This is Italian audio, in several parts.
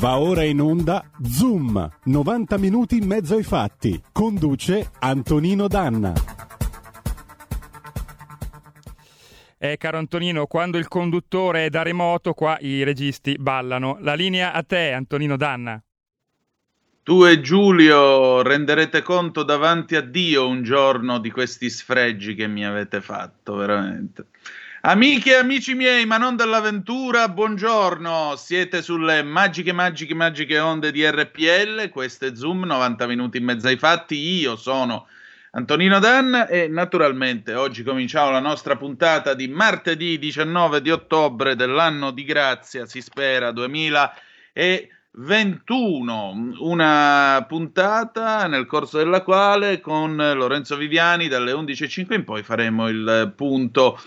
Va ora in onda Zoom, 90 minuti in mezzo ai fatti. Conduce Antonino Danna. Eh, caro Antonino, quando il conduttore è da remoto, qua i registi ballano. La linea a te, Antonino Danna. Tu e Giulio renderete conto davanti a Dio un giorno di questi sfregi che mi avete fatto, veramente. Amiche e amici miei, ma non dell'avventura, buongiorno. Siete sulle magiche, magiche, magiche onde di RPL. Questo è Zoom, 90 minuti in mezzo ai fatti. Io sono Antonino Danna e naturalmente oggi cominciamo la nostra puntata di martedì 19 di ottobre dell'anno di grazia, si spera, 2021. Una puntata nel corso della quale con Lorenzo Viviani dalle 11.05 in poi faremo il punto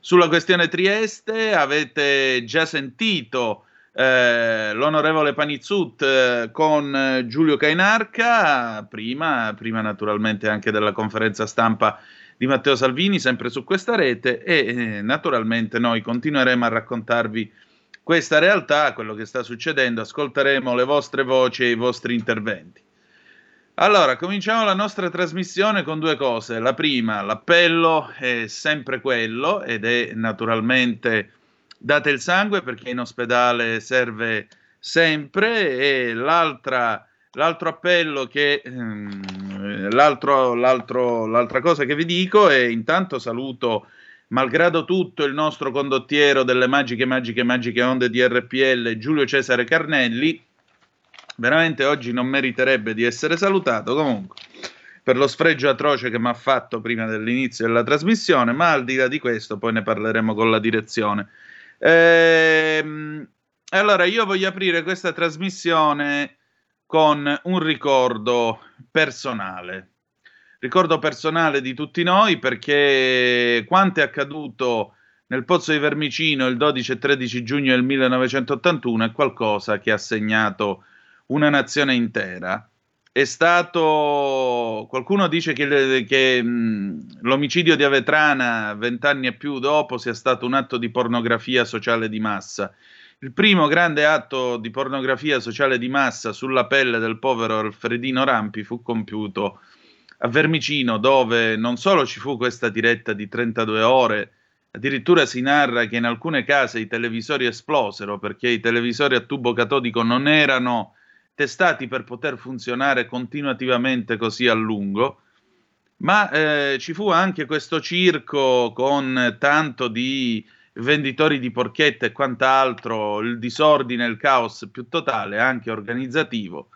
sulla questione Trieste avete già sentito eh, l'onorevole Panizzut eh, con Giulio Cainarca, prima, prima naturalmente anche della conferenza stampa di Matteo Salvini, sempre su questa rete e eh, naturalmente noi continueremo a raccontarvi questa realtà, quello che sta succedendo, ascolteremo le vostre voci e i vostri interventi. Allora, cominciamo la nostra trasmissione con due cose. La prima, l'appello è sempre quello ed è naturalmente date il sangue perché in ospedale serve sempre e l'altra, l'altro appello che ehm, l'altro, l'altro, l'altra cosa che vi dico è intanto saluto malgrado tutto il nostro condottiero delle magiche magiche magiche onde di RPL Giulio Cesare Carnelli veramente oggi non meriterebbe di essere salutato comunque per lo sfregio atroce che mi ha fatto prima dell'inizio della trasmissione, ma al di là di questo poi ne parleremo con la direzione. Ehm, allora, io voglio aprire questa trasmissione con un ricordo personale. Ricordo personale di tutti noi perché quanto è accaduto nel Pozzo di Vermicino il 12 e 13 giugno del 1981 è qualcosa che ha segnato una nazione intera. È stato. Qualcuno dice che, che mh, l'omicidio di Avetrana, vent'anni e più dopo, sia stato un atto di pornografia sociale di massa. Il primo grande atto di pornografia sociale di massa sulla pelle del povero Alfredino Rampi fu compiuto a Vermicino, dove non solo ci fu questa diretta di 32 ore, addirittura si narra che in alcune case i televisori esplosero perché i televisori a tubo catodico non erano testati per poter funzionare continuativamente così a lungo, ma eh, ci fu anche questo circo con tanto di venditori di porchette e quant'altro, il disordine, il caos più totale, anche organizzativo,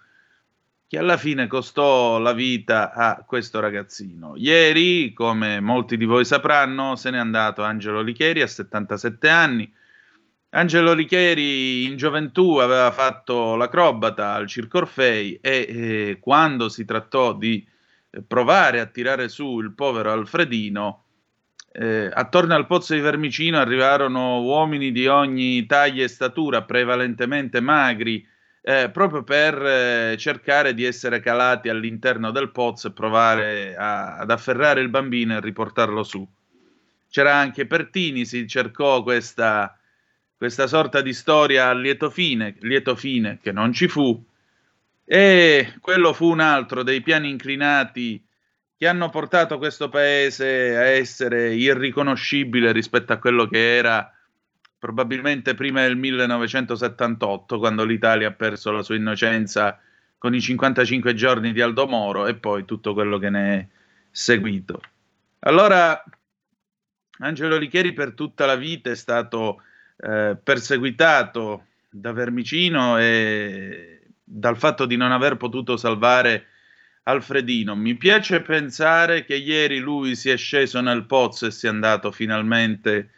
che alla fine costò la vita a questo ragazzino. Ieri, come molti di voi sapranno, se n'è andato Angelo Licheri a 77 anni, Angelo Licheri in gioventù aveva fatto l'acrobata al Circo Orfei e eh, quando si trattò di eh, provare a tirare su il povero Alfredino, eh, attorno al pozzo di Vermicino arrivarono uomini di ogni taglia e statura, prevalentemente magri, eh, proprio per eh, cercare di essere calati all'interno del pozzo e provare a, ad afferrare il bambino e riportarlo su. C'era anche Pertini, si cercò questa questa sorta di storia a lieto fine, lieto fine che non ci fu, e quello fu un altro dei piani inclinati che hanno portato questo paese a essere irriconoscibile rispetto a quello che era probabilmente prima del 1978, quando l'Italia ha perso la sua innocenza con i 55 giorni di Aldo Moro e poi tutto quello che ne è seguito. Allora, Angelo Licheri per tutta la vita è stato eh, perseguitato da Vermicino e dal fatto di non aver potuto salvare Alfredino. Mi piace pensare che ieri lui si è sceso nel pozzo e sia andato finalmente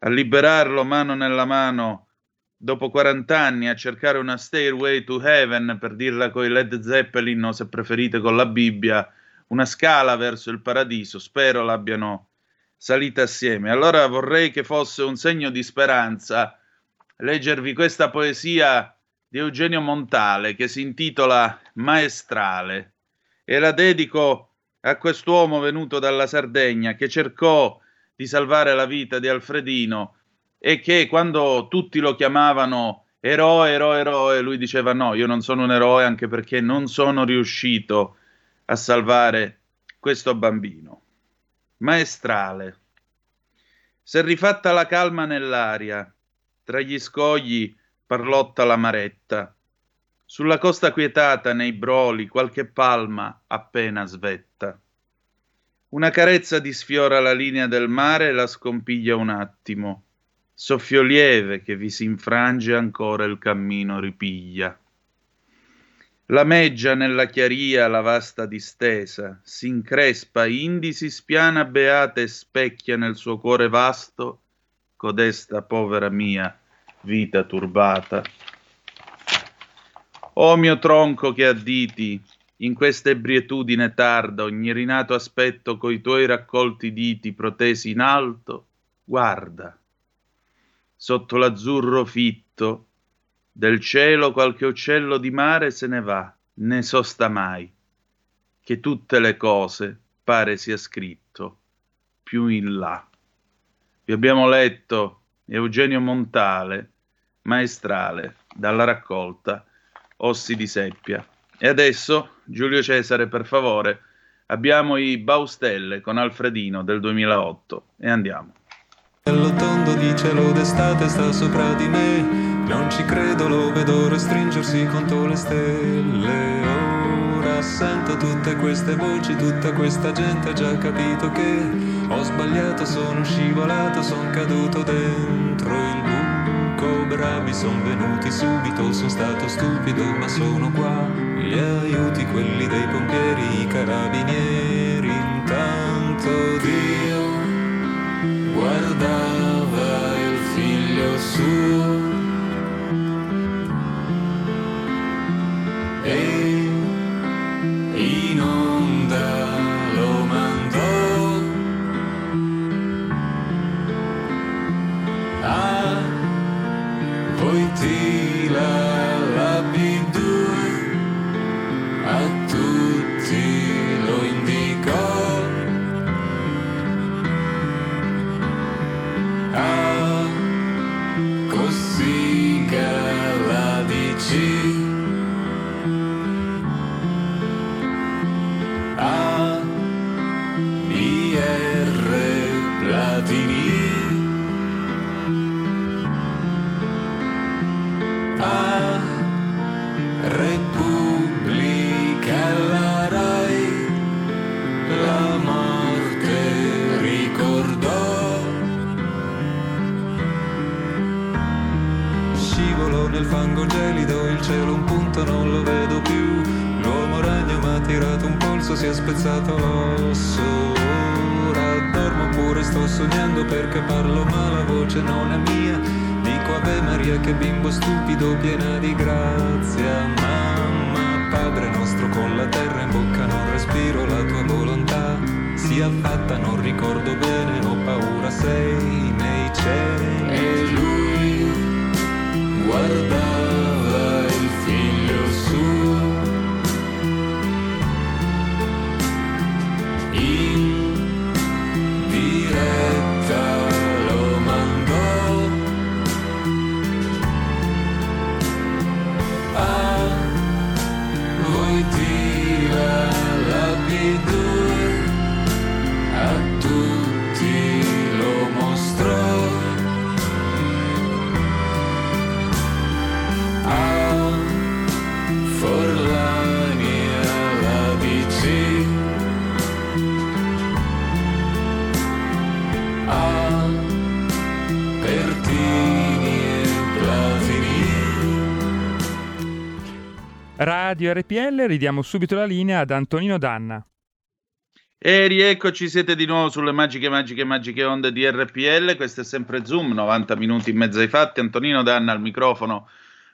a liberarlo mano nella mano dopo 40 anni a cercare una stairway to heaven per dirla con i Led Zeppelin o se preferite con la Bibbia una scala verso il paradiso spero l'abbiano salite assieme. Allora vorrei che fosse un segno di speranza leggervi questa poesia di Eugenio Montale che si intitola Maestrale e la dedico a quest'uomo venuto dalla Sardegna che cercò di salvare la vita di Alfredino e che quando tutti lo chiamavano eroe, eroe, eroe. Lui diceva no, io non sono un eroe anche perché non sono riuscito a salvare questo bambino. Maestrale. S'è rifatta la calma nell'aria, tra gli scogli parlotta la maretta. Sulla costa quietata, nei broli, qualche palma appena svetta. Una carezza disfiora la linea del mare e la scompiglia un attimo. Soffio lieve che vi si infrange ancora il cammino ripiglia. La meggia nella chiaria la vasta distesa, s'increspa, indi si spiana beata e specchia nel suo cuore vasto codesta povera mia vita turbata. O mio tronco che additi in questa ebrietudine tarda ogni rinato aspetto coi tuoi raccolti diti protesi in alto, guarda. Sotto l'azzurro fitto del cielo qualche uccello di mare se ne va, ne sosta mai, che tutte le cose pare sia scritto più in là. Vi abbiamo letto Eugenio Montale, maestrale, dalla raccolta Ossi di Seppia. E adesso, Giulio Cesare, per favore, abbiamo i Baustelle con Alfredino del 2008 e andiamo. Bello tondo di cielo d'estate sta sopra di me, non ci credo, lo vedo restringersi contro le stelle. Ora sento tutte queste voci, tutta questa gente ha già capito che ho sbagliato, sono scivolato, sono caduto dentro il buio bravi son venuti subito, sono stato stupido ma sono qua. Gli aiuti, quelli dei pompieri, i carabinieri, intanto Dio guardava il figlio suo. E Radio RPL, ridiamo subito la linea ad Antonino Danna. E rieccoci, siete di nuovo sulle magiche, magiche, magiche onde di RPL. Questo è sempre Zoom, 90 minuti in mezzo ai fatti. Antonino Danna al microfono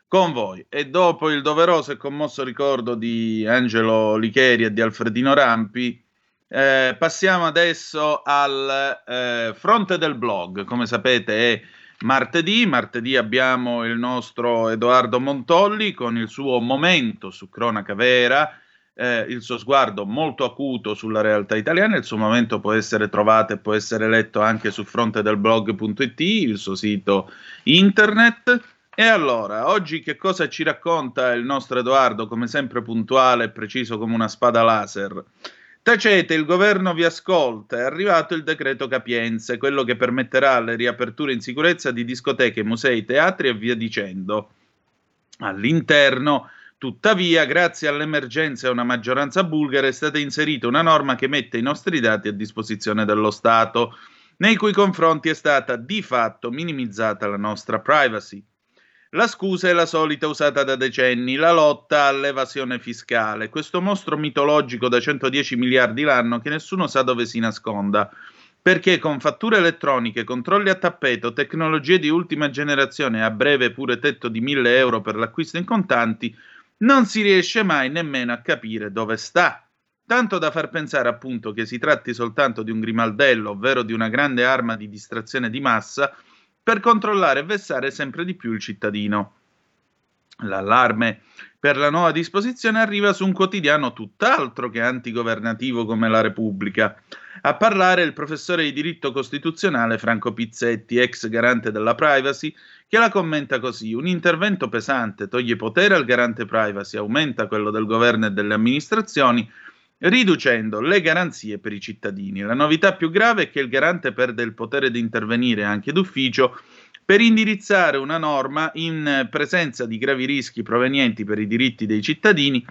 con voi. E dopo il doveroso e commosso ricordo di Angelo Licheri e di Alfredino Rampi, eh, passiamo adesso al eh, fronte del blog. Come sapete è martedì. Martedì abbiamo il nostro Edoardo Montolli con il suo momento su Cronaca Vera eh, il suo sguardo molto acuto sulla realtà italiana. Il suo momento può essere trovato e può essere letto anche su frontedelblog.it, il suo sito internet. E allora, oggi che cosa ci racconta il nostro Edoardo, come sempre puntuale e preciso come una spada laser? Tacete, il governo vi ascolta, è arrivato il decreto Capienze, quello che permetterà le riaperture in sicurezza di discoteche, musei, teatri e via dicendo. All'interno, tuttavia, grazie all'emergenza e a una maggioranza bulgara, è stata inserita una norma che mette i nostri dati a disposizione dello Stato, nei cui confronti è stata di fatto minimizzata la nostra privacy. La scusa è la solita usata da decenni, la lotta all'evasione fiscale, questo mostro mitologico da 110 miliardi l'anno che nessuno sa dove si nasconda, perché con fatture elettroniche, controlli a tappeto, tecnologie di ultima generazione a breve pure tetto di 1000 euro per l'acquisto in contanti, non si riesce mai nemmeno a capire dove sta. Tanto da far pensare appunto che si tratti soltanto di un grimaldello, ovvero di una grande arma di distrazione di massa, per controllare e vessare sempre di più il cittadino. L'allarme per la nuova disposizione arriva su un quotidiano tutt'altro che antigovernativo come la Repubblica. A parlare il professore di diritto costituzionale Franco Pizzetti, ex garante della privacy, che la commenta così: un intervento pesante toglie potere al garante privacy, aumenta quello del governo e delle amministrazioni riducendo le garanzie per i cittadini. La novità più grave è che il garante perde il potere di intervenire anche d'ufficio per indirizzare una norma in presenza di gravi rischi provenienti per i diritti dei cittadini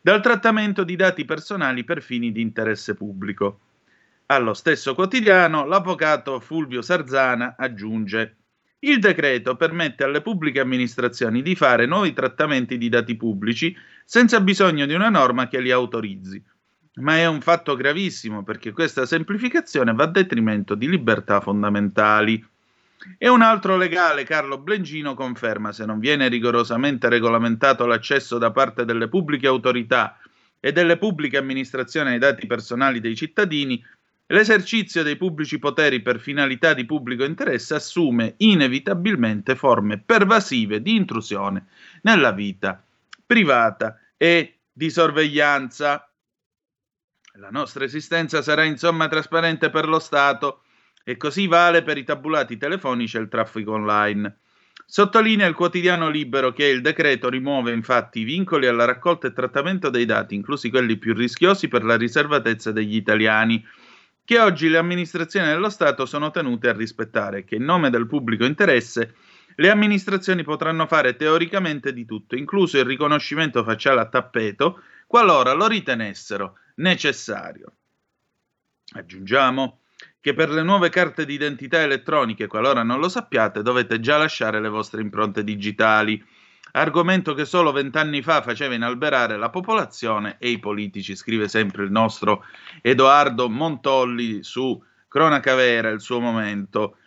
dal trattamento di dati personali per fini di interesse pubblico. Allo stesso quotidiano, l'avvocato Fulvio Sarzana aggiunge il decreto permette alle pubbliche amministrazioni di fare nuovi trattamenti di dati pubblici senza bisogno di una norma che li autorizzi ma è un fatto gravissimo perché questa semplificazione va a detrimento di libertà fondamentali. E un altro legale, Carlo Blengino, conferma se non viene rigorosamente regolamentato l'accesso da parte delle pubbliche autorità e delle pubbliche amministrazioni ai dati personali dei cittadini, l'esercizio dei pubblici poteri per finalità di pubblico interesse assume inevitabilmente forme pervasive di intrusione nella vita privata e di sorveglianza. La nostra esistenza sarà insomma trasparente per lo Stato e così vale per i tabulati telefonici e il traffico online. Sottolinea il quotidiano libero che il decreto rimuove infatti i vincoli alla raccolta e trattamento dei dati, inclusi quelli più rischiosi per la riservatezza degli italiani, che oggi le amministrazioni dello Stato sono tenute a rispettare, che in nome del pubblico interesse le amministrazioni potranno fare teoricamente di tutto, incluso il riconoscimento facciale a tappeto, qualora lo ritenessero necessario. Aggiungiamo che per le nuove carte d'identità elettroniche, qualora non lo sappiate, dovete già lasciare le vostre impronte digitali, argomento che solo vent'anni fa faceva inalberare la popolazione e i politici, scrive sempre il nostro Edoardo Montolli su Cronaca Vera, il suo momento.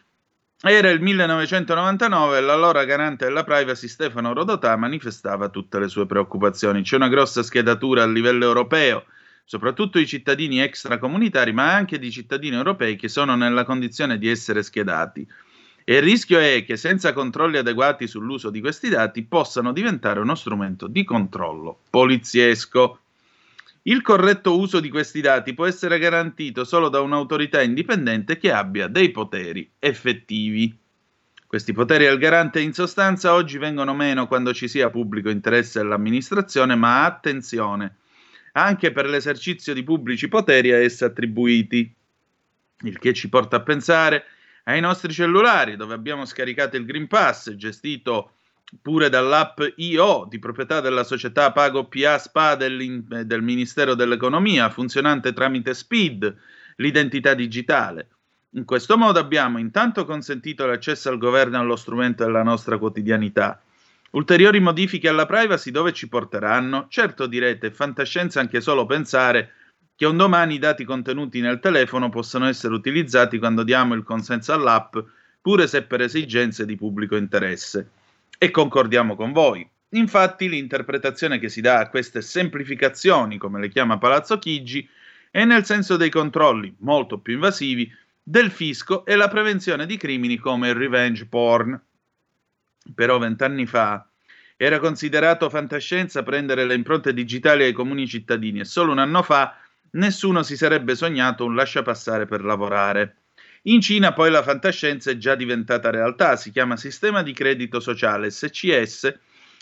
Era il 1999 e l'allora garante della privacy Stefano Rodotà manifestava tutte le sue preoccupazioni. C'è una grossa schedatura a livello europeo soprattutto i cittadini extracomunitari, ma anche di cittadini europei che sono nella condizione di essere schedati. E il rischio è che senza controlli adeguati sull'uso di questi dati possano diventare uno strumento di controllo poliziesco. Il corretto uso di questi dati può essere garantito solo da un'autorità indipendente che abbia dei poteri effettivi. Questi poteri al garante in sostanza oggi vengono meno quando ci sia pubblico interesse all'amministrazione, ma attenzione, anche per l'esercizio di pubblici poteri a essa attribuiti. Il che ci porta a pensare ai nostri cellulari, dove abbiamo scaricato il Green Pass, gestito pure dall'app IO di proprietà della società Pago PA SPA del, Ministero dell'Economia, funzionante tramite SPID, l'identità digitale. In questo modo abbiamo intanto consentito l'accesso al governo allo strumento della nostra quotidianità Ulteriori modifiche alla privacy dove ci porteranno? Certo direte, è fantascienza anche solo pensare che un domani i dati contenuti nel telefono possano essere utilizzati quando diamo il consenso all'app, pure se per esigenze di pubblico interesse. E concordiamo con voi. Infatti l'interpretazione che si dà a queste semplificazioni, come le chiama Palazzo Chigi, è nel senso dei controlli, molto più invasivi, del fisco e la prevenzione di crimini come il revenge porn, però vent'anni fa era considerato fantascienza prendere le impronte digitali ai comuni cittadini e solo un anno fa nessuno si sarebbe sognato un lasciapassare per lavorare. In Cina poi la fantascienza è già diventata realtà, si chiama Sistema di Credito Sociale SCS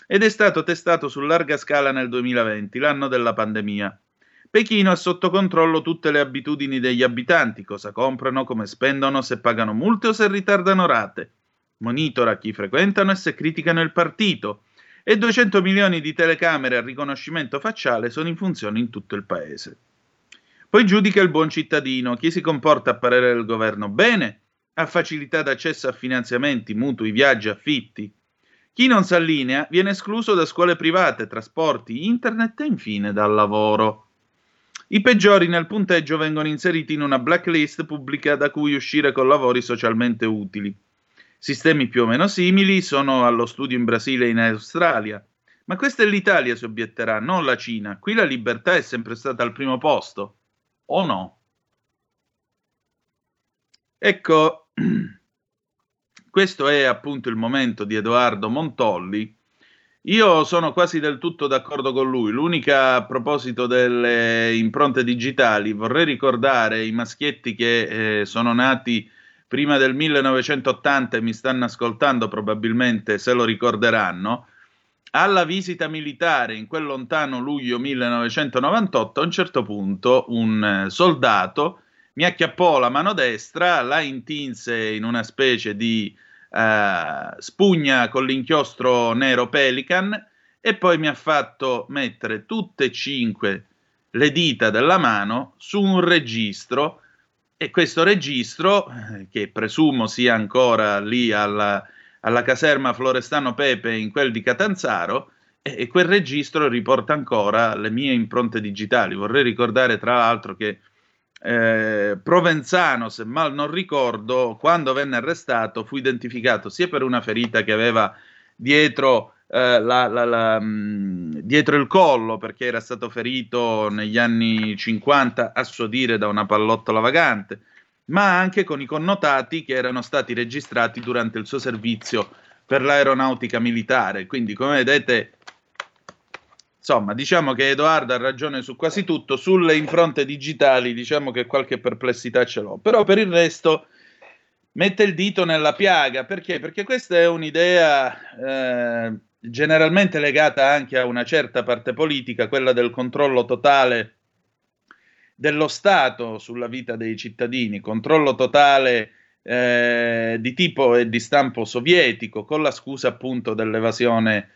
ed è stato testato su larga scala nel 2020, l'anno della pandemia. Pechino ha sotto controllo tutte le abitudini degli abitanti, cosa comprano, come spendono, se pagano multe o se ritardano rate. Monitora chi frequentano e se criticano il partito. E 200 milioni di telecamere a riconoscimento facciale sono in funzione in tutto il paese. Poi giudica il buon cittadino, chi si comporta a parere del governo bene, ha facilità d'accesso a finanziamenti, mutui, viaggi, affitti. Chi non si allinea viene escluso da scuole private, trasporti, internet e infine dal lavoro. I peggiori nel punteggio vengono inseriti in una blacklist pubblica da cui uscire con lavori socialmente utili. Sistemi più o meno simili sono allo studio in Brasile e in Australia. Ma questa è l'Italia, si obietterà, non la Cina. Qui la libertà è sempre stata al primo posto. O no? Ecco, questo è appunto il momento di Edoardo Montolli io sono quasi del tutto d'accordo con lui. L'unica a proposito delle impronte digitali, vorrei ricordare i maschietti che eh, sono nati prima del 1980 e mi stanno ascoltando probabilmente se lo ricorderanno. Alla visita militare in quel lontano luglio 1998, a un certo punto un eh, soldato mi acchiappò la mano destra, la intinse in una specie di eh, spugna con l'inchiostro nero Pelican e poi mi ha fatto mettere tutte e cinque le dita della mano su un registro e questo registro, eh, che presumo sia ancora lì alla, alla caserma Florestano Pepe in quel di Catanzaro, e quel registro riporta ancora le mie impronte digitali. Vorrei ricordare tra l'altro che eh, Provenzano, se mal non ricordo, quando venne arrestato fu identificato sia per una ferita che aveva dietro, eh, la, la, la, mm, dietro il collo, perché era stato ferito negli anni 50, a suo dire, da una pallottola vagante, ma anche con i connotati che erano stati registrati durante il suo servizio per l'aeronautica militare. Quindi, come vedete, Insomma, diciamo che Edoardo ha ragione su quasi tutto, sulle impronte digitali diciamo che qualche perplessità ce l'ho, però per il resto mette il dito nella piaga, perché? Perché questa è un'idea eh, generalmente legata anche a una certa parte politica, quella del controllo totale dello Stato sulla vita dei cittadini, controllo totale eh, di tipo e di stampo sovietico, con la scusa appunto dell'evasione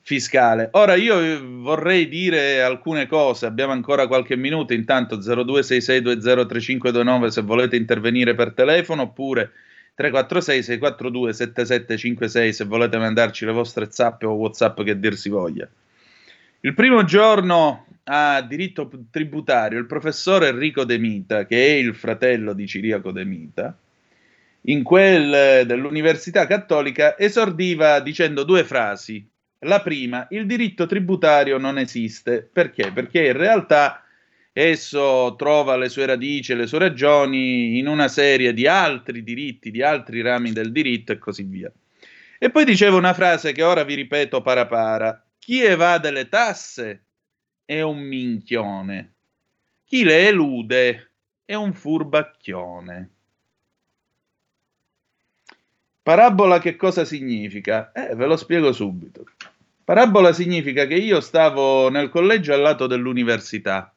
fiscale. Ora io vorrei dire alcune cose, abbiamo ancora qualche minuto, intanto 0266203529 se volete intervenire per telefono oppure 346 642 7756 se volete mandarci le vostre zappe o whatsapp che dir si voglia. Il primo giorno a diritto tributario il professore Enrico De Mita, che è il fratello di Ciriaco De Mita, in quel eh, dell'Università Cattolica esordiva dicendo due frasi la prima, il diritto tributario non esiste. Perché? Perché in realtà esso trova le sue radici le sue ragioni in una serie di altri diritti, di altri rami del diritto e così via. E poi diceva una frase che ora vi ripeto para para. Chi evade le tasse è un minchione. Chi le elude è un furbacchione. Parabola che cosa significa? Eh, ve lo spiego subito. Parabola significa che io stavo nel collegio al lato dell'università.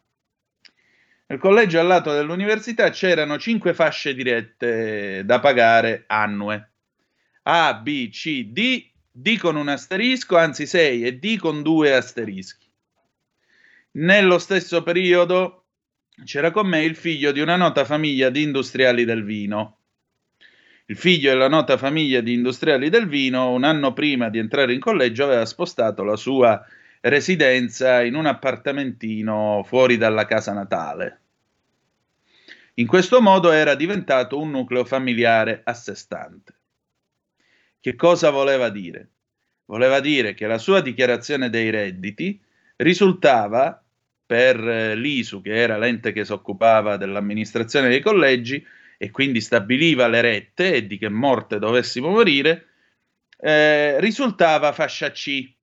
Nel collegio al lato dell'università c'erano cinque fasce dirette da pagare annue. A, B, C, D, D con un asterisco, anzi sei, e D con due asterischi. Nello stesso periodo c'era con me il figlio di una nota famiglia di industriali del vino. Il figlio della nota famiglia di industriali del vino, un anno prima di entrare in collegio, aveva spostato la sua residenza in un appartamentino fuori dalla casa natale. In questo modo era diventato un nucleo familiare a sé stante. Che cosa voleva dire? Voleva dire che la sua dichiarazione dei redditi risultava per l'ISU, che era l'ente che si occupava dell'amministrazione dei collegi, e quindi stabiliva le rette e di che morte dovessimo morire, eh, risultava fascia C.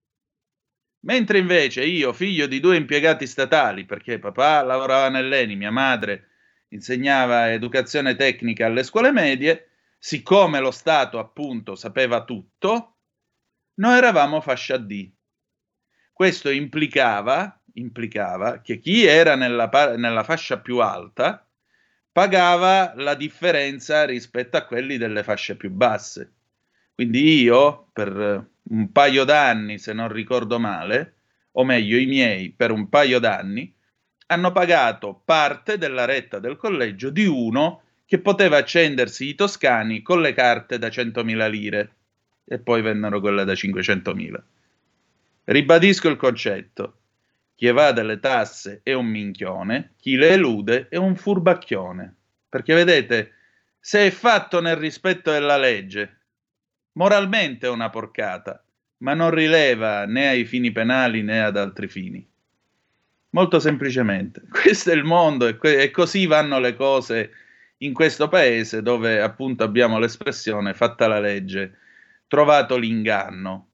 Mentre invece io, figlio di due impiegati statali, perché papà lavorava nell'ENI, mia madre insegnava educazione tecnica alle scuole medie, siccome lo Stato appunto sapeva tutto, noi eravamo fascia D. Questo implicava, implicava che chi era nella, nella fascia più alta pagava la differenza rispetto a quelli delle fasce più basse. Quindi io, per un paio d'anni, se non ricordo male, o meglio i miei, per un paio d'anni, hanno pagato parte della retta del collegio di uno che poteva accendersi i toscani con le carte da 100.000 lire e poi vennero quelle da 500.000. Ribadisco il concetto. Chi evade le tasse è un minchione, chi le elude è un furbacchione. Perché vedete, se è fatto nel rispetto della legge, moralmente è una porcata, ma non rileva né ai fini penali né ad altri fini. Molto semplicemente, questo è il mondo e, que- e così vanno le cose in questo paese dove appunto abbiamo l'espressione fatta la legge, trovato l'inganno.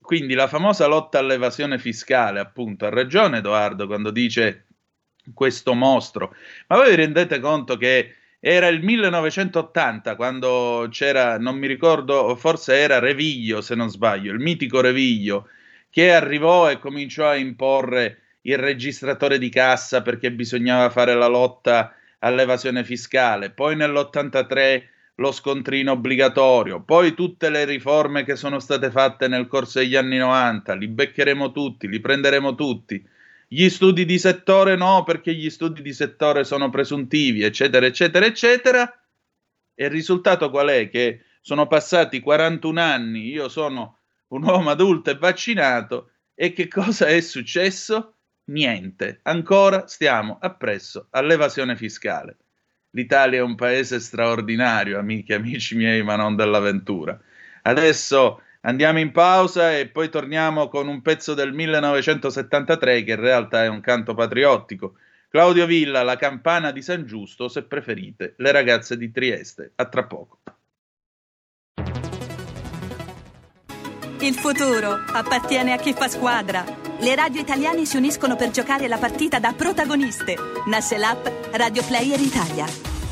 Quindi la famosa lotta all'evasione fiscale, appunto, ha ragione Edoardo quando dice questo mostro, ma voi vi rendete conto che era il 1980 quando c'era, non mi ricordo, forse era Reviglio se non sbaglio, il mitico Reviglio, che arrivò e cominciò a imporre il registratore di cassa perché bisognava fare la lotta all'evasione fiscale, poi nell'83 lo scontrino obbligatorio, poi tutte le riforme che sono state fatte nel corso degli anni 90, li beccheremo tutti, li prenderemo tutti gli studi di settore no, perché gli studi di settore sono presuntivi, eccetera, eccetera, eccetera. E il risultato qual è? Che sono passati 41 anni, io sono un uomo adulto e vaccinato, e che cosa è successo? Niente, ancora stiamo appresso all'evasione fiscale. L'Italia è un paese straordinario, amiche e amici miei, ma non dell'avventura. Adesso Andiamo in pausa e poi torniamo con un pezzo del 1973 che in realtà è un canto patriottico. Claudio Villa, La campana di San Giusto, se preferite, Le ragazze di Trieste. A tra poco. Il futuro appartiene a chi fa squadra. Le radio italiane si uniscono per giocare la partita da protagoniste. Nasce l'app Radio Player Italia.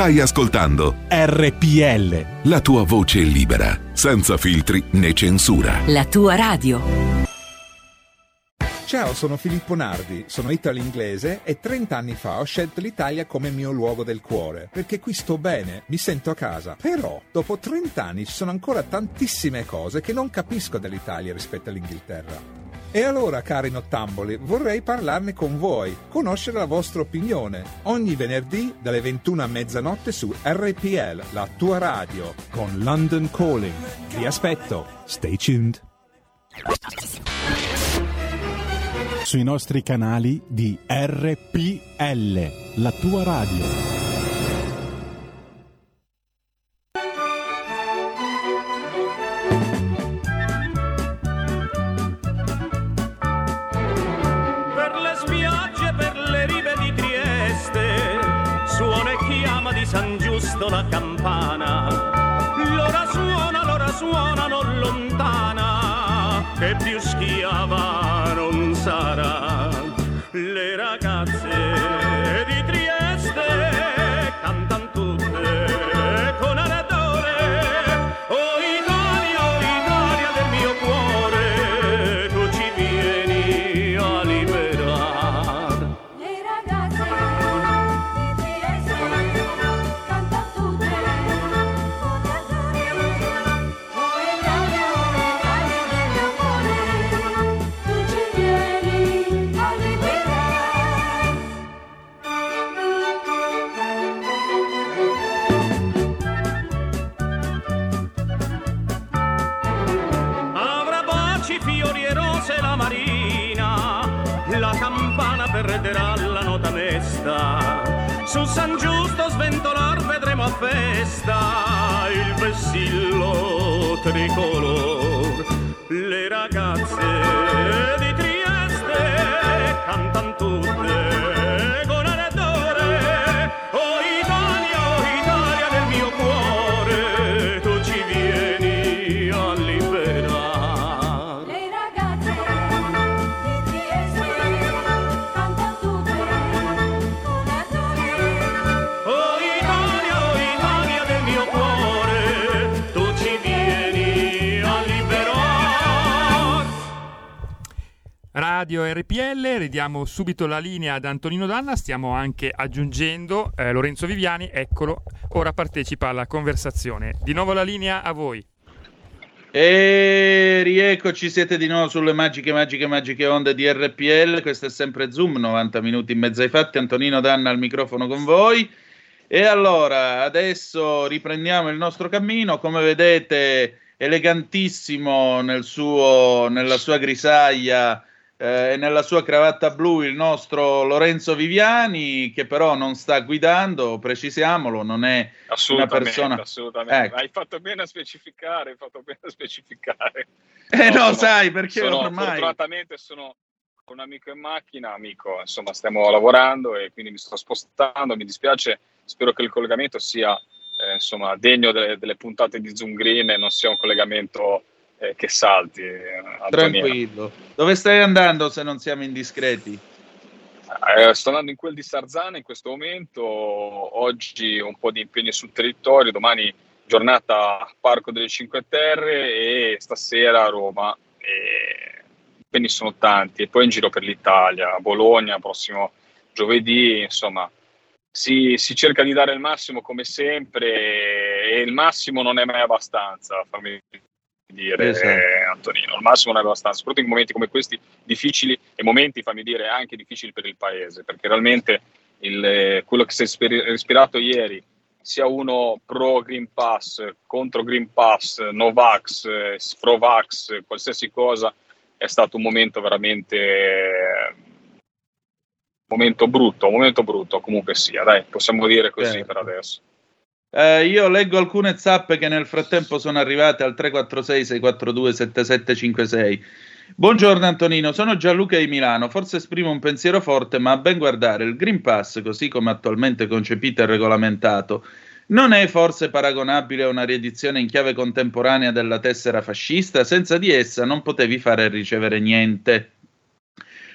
Stai ascoltando RPL. La tua voce libera, senza filtri né censura. La tua radio. Ciao, sono Filippo Nardi, sono italo-inglese e 30 anni fa ho scelto l'Italia come mio luogo del cuore, perché qui sto bene, mi sento a casa. Però, dopo 30 anni ci sono ancora tantissime cose che non capisco dell'Italia rispetto all'Inghilterra. E allora, cari nottamboli, vorrei parlarne con voi, conoscere la vostra opinione. Ogni venerdì dalle 21 a mezzanotte su RPL, la tua radio, con London Calling. Vi aspetto. Stay tuned. Sui nostri canali di RPL, la tua radio. La campana. L'ora suona, l'ora suona non lontana, che più RPL, ridiamo subito la linea ad Antonino Danna, stiamo anche aggiungendo eh, Lorenzo Viviani, eccolo, ora partecipa alla conversazione. Di nuovo la linea a voi. E rieccoci, siete di nuovo sulle magiche, magiche, magiche onde di RPL. Questo è sempre Zoom, 90 minuti in mezzo ai fatti. Antonino Danna al microfono con voi. E allora, adesso riprendiamo il nostro cammino. Come vedete, elegantissimo nel suo, nella sua grisaglia eh, nella sua cravatta blu il nostro Lorenzo Viviani, che però non sta guidando, precisiamolo, non è una persona... assolutamente. Ecco. Hai fatto bene a specificare, hai fatto bene a specificare. Eh no, sono- sai, perché sono- ormai... Fortunatamente sono con un amico in macchina, amico, insomma, stiamo lavorando e quindi mi sto spostando, mi dispiace, spero che il collegamento sia, eh, insomma, degno delle, delle puntate di Zoom Green e non sia un collegamento eh, che salti, eh, Antonino. Tranquillo. Dove stai andando se non siamo indiscreti? Eh, sto andando in quel di Sarzana in questo momento, oggi un po' di impegni sul territorio, domani giornata Parco delle Cinque Terre e stasera a Roma. E impegni sono tanti e poi in giro per l'Italia, a Bologna, prossimo giovedì, insomma. Si, si cerca di dare il massimo come sempre e il massimo non è mai abbastanza, fammi dire Esatto. eh, Antonino, il massimo non è abbastanza, soprattutto in momenti come questi difficili e momenti, fammi dire, anche difficili per il paese, perché realmente il, eh, quello che si è respirato ieri, sia uno pro Green Pass, contro Green Pass, Novax, eh, Provax, qualsiasi cosa, è stato un momento veramente eh, momento brutto, un momento brutto comunque sia, dai, possiamo dire così Certo. per adesso. Eh, io leggo alcune zappe che nel frattempo sono arrivate al 346-642-7756. Buongiorno Antonino, sono Gianluca di Milano. Forse esprimo un pensiero forte, ma a ben guardare, il Green Pass, così come attualmente concepito e regolamentato, non è forse paragonabile a una riedizione in chiave contemporanea della tessera fascista? Senza di essa non potevi fare e ricevere niente.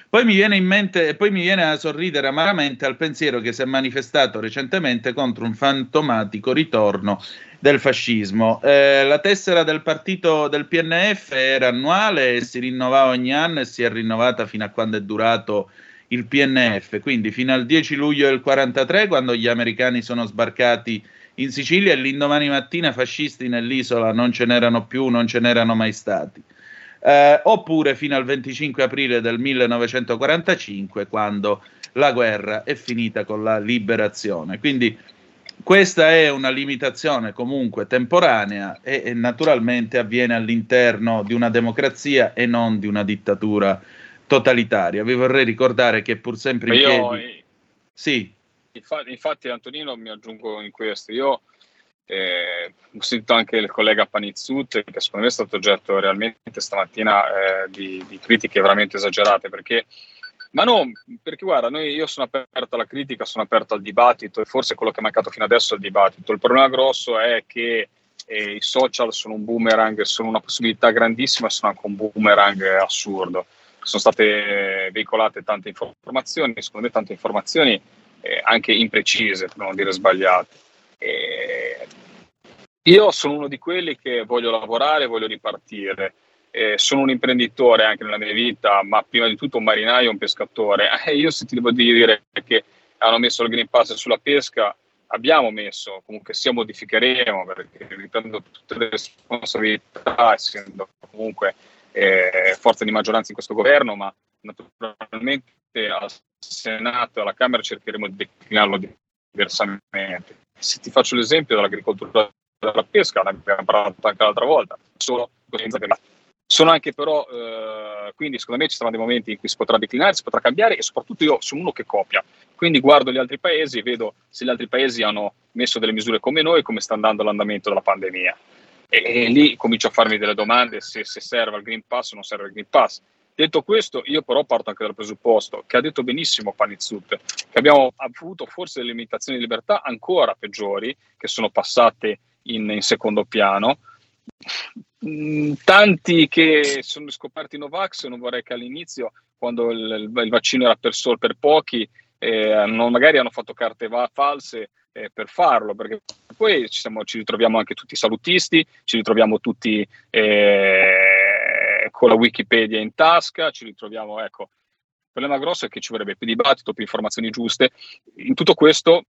Poi mi viene in mente, poi mi viene a sorridere amaramente al pensiero che si è manifestato recentemente contro un fantomatico ritorno del fascismo. Eh, la tessera del partito del PNF era annuale e si rinnovava ogni anno e si è rinnovata fino a quando è durato il PNF, quindi fino al 10 luglio del 43 quando gli americani sono sbarcati in Sicilia e l'indomani mattina fascisti nell'isola non ce n'erano più, non ce n'erano mai stati. Eh, oppure fino al 25 aprile del 1945 quando la guerra è finita con la liberazione. Quindi questa è una limitazione comunque temporanea e, e naturalmente avviene all'interno di una democrazia e non di una dittatura totalitaria. Vi vorrei ricordare che pur sempre in Io, piedi... eh, Sì, Infatti, infatti, Antonino, mi aggiungo in questo. Io eh, ho sentito anche il collega Panizzut, che secondo me è stato oggetto realmente stamattina eh, di, di critiche veramente esagerate, perché, ma no, perché guarda, noi, io sono aperto alla critica, sono aperto al dibattito e forse quello che è mancato fino adesso è il dibattito. Il problema grosso è che eh, i social sono un boomerang, sono una possibilità grandissima, sono anche un boomerang assurdo. Sono state veicolate tante informazioni, secondo me tante informazioni eh, anche imprecise, per non dire sbagliate. Eh, io sono uno di quelli che voglio lavorare, voglio ripartire. Eh, sono un imprenditore anche nella mia vita, ma prima di tutto un marinaio, un pescatore. Eh, io se ti devo dire che hanno messo il Green Pass sulla pesca, abbiamo messo, comunque sia modificheremo, perché riprendo tutte le responsabilità, essendo comunque eh, forza di maggioranza in questo governo, ma naturalmente al Senato e alla Camera cercheremo di declinarlo diversamente. Se ti faccio l'esempio dell'agricoltura e della pesca, ne abbiamo parlato anche l'altra volta, solo Sono anche però, eh, quindi secondo me ci saranno dei momenti in cui si potrà declinare, si potrà cambiare e soprattutto io sono uno che copia. Quindi guardo gli altri paesi e vedo se gli altri paesi hanno messo delle misure come noi come sta andando l'andamento della pandemia. E, e lì comincio a farmi delle domande se, se serve il Green Pass o non serve il Green Pass. Detto questo, io però parto anche dal presupposto che ha detto benissimo Panizzut, che abbiamo avuto forse delle limitazioni di libertà ancora peggiori, che sono passate in, in secondo piano. Mm, Tanti che sono scoperti Novax, non vorrei che all'inizio, quando il, il vaccino era per, solo per pochi, eh, hanno- magari hanno fatto carte va- false eh, per farlo, perché poi ci, siamo- ci ritroviamo anche tutti salutisti, ci ritroviamo tutti eh, con la Wikipedia in tasca, ci ritroviamo, ecco, il problema grosso è che ci vorrebbe più dibattito, più informazioni giuste. In tutto questo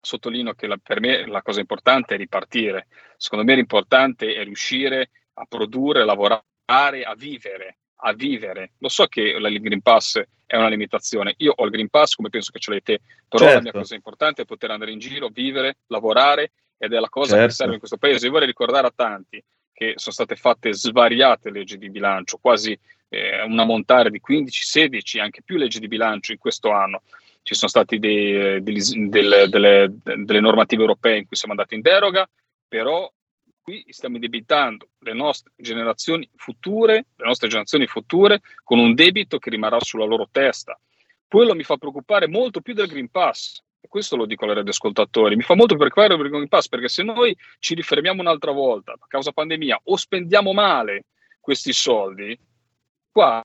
sottolineo che la- per me la cosa importante è ripartire. Secondo me l'importante è riuscire a produrre, a lavorare, a vivere, a vivere. Lo so che la- il Green Pass è una limitazione. Io ho il Green Pass come penso che ce l'hai te, però la mia Certo. cosa importante è poter andare in giro, vivere, lavorare ed è la cosa che Certo. serve in questo paese. Io vorrei ricordare a tanti che sono state fatte svariate leggi di bilancio, quasi eh, un ammontare di 15, 16, anche più leggi di bilancio in questo anno. Ci sono state degli- delle, delle- delle normative europee in cui siamo andati in deroga, però qui stiamo indebitando le nostre generazioni future, le nostre generazioni future con un debito che rimarrà sulla loro testa. Quello mi fa preoccupare molto più del Green Pass. Questo lo dico ai radioascoltatori. Mi fa molto preoccupare il Green Pass perché se noi ci rifermiamo un'altra volta a causa pandemia o spendiamo male questi soldi, qua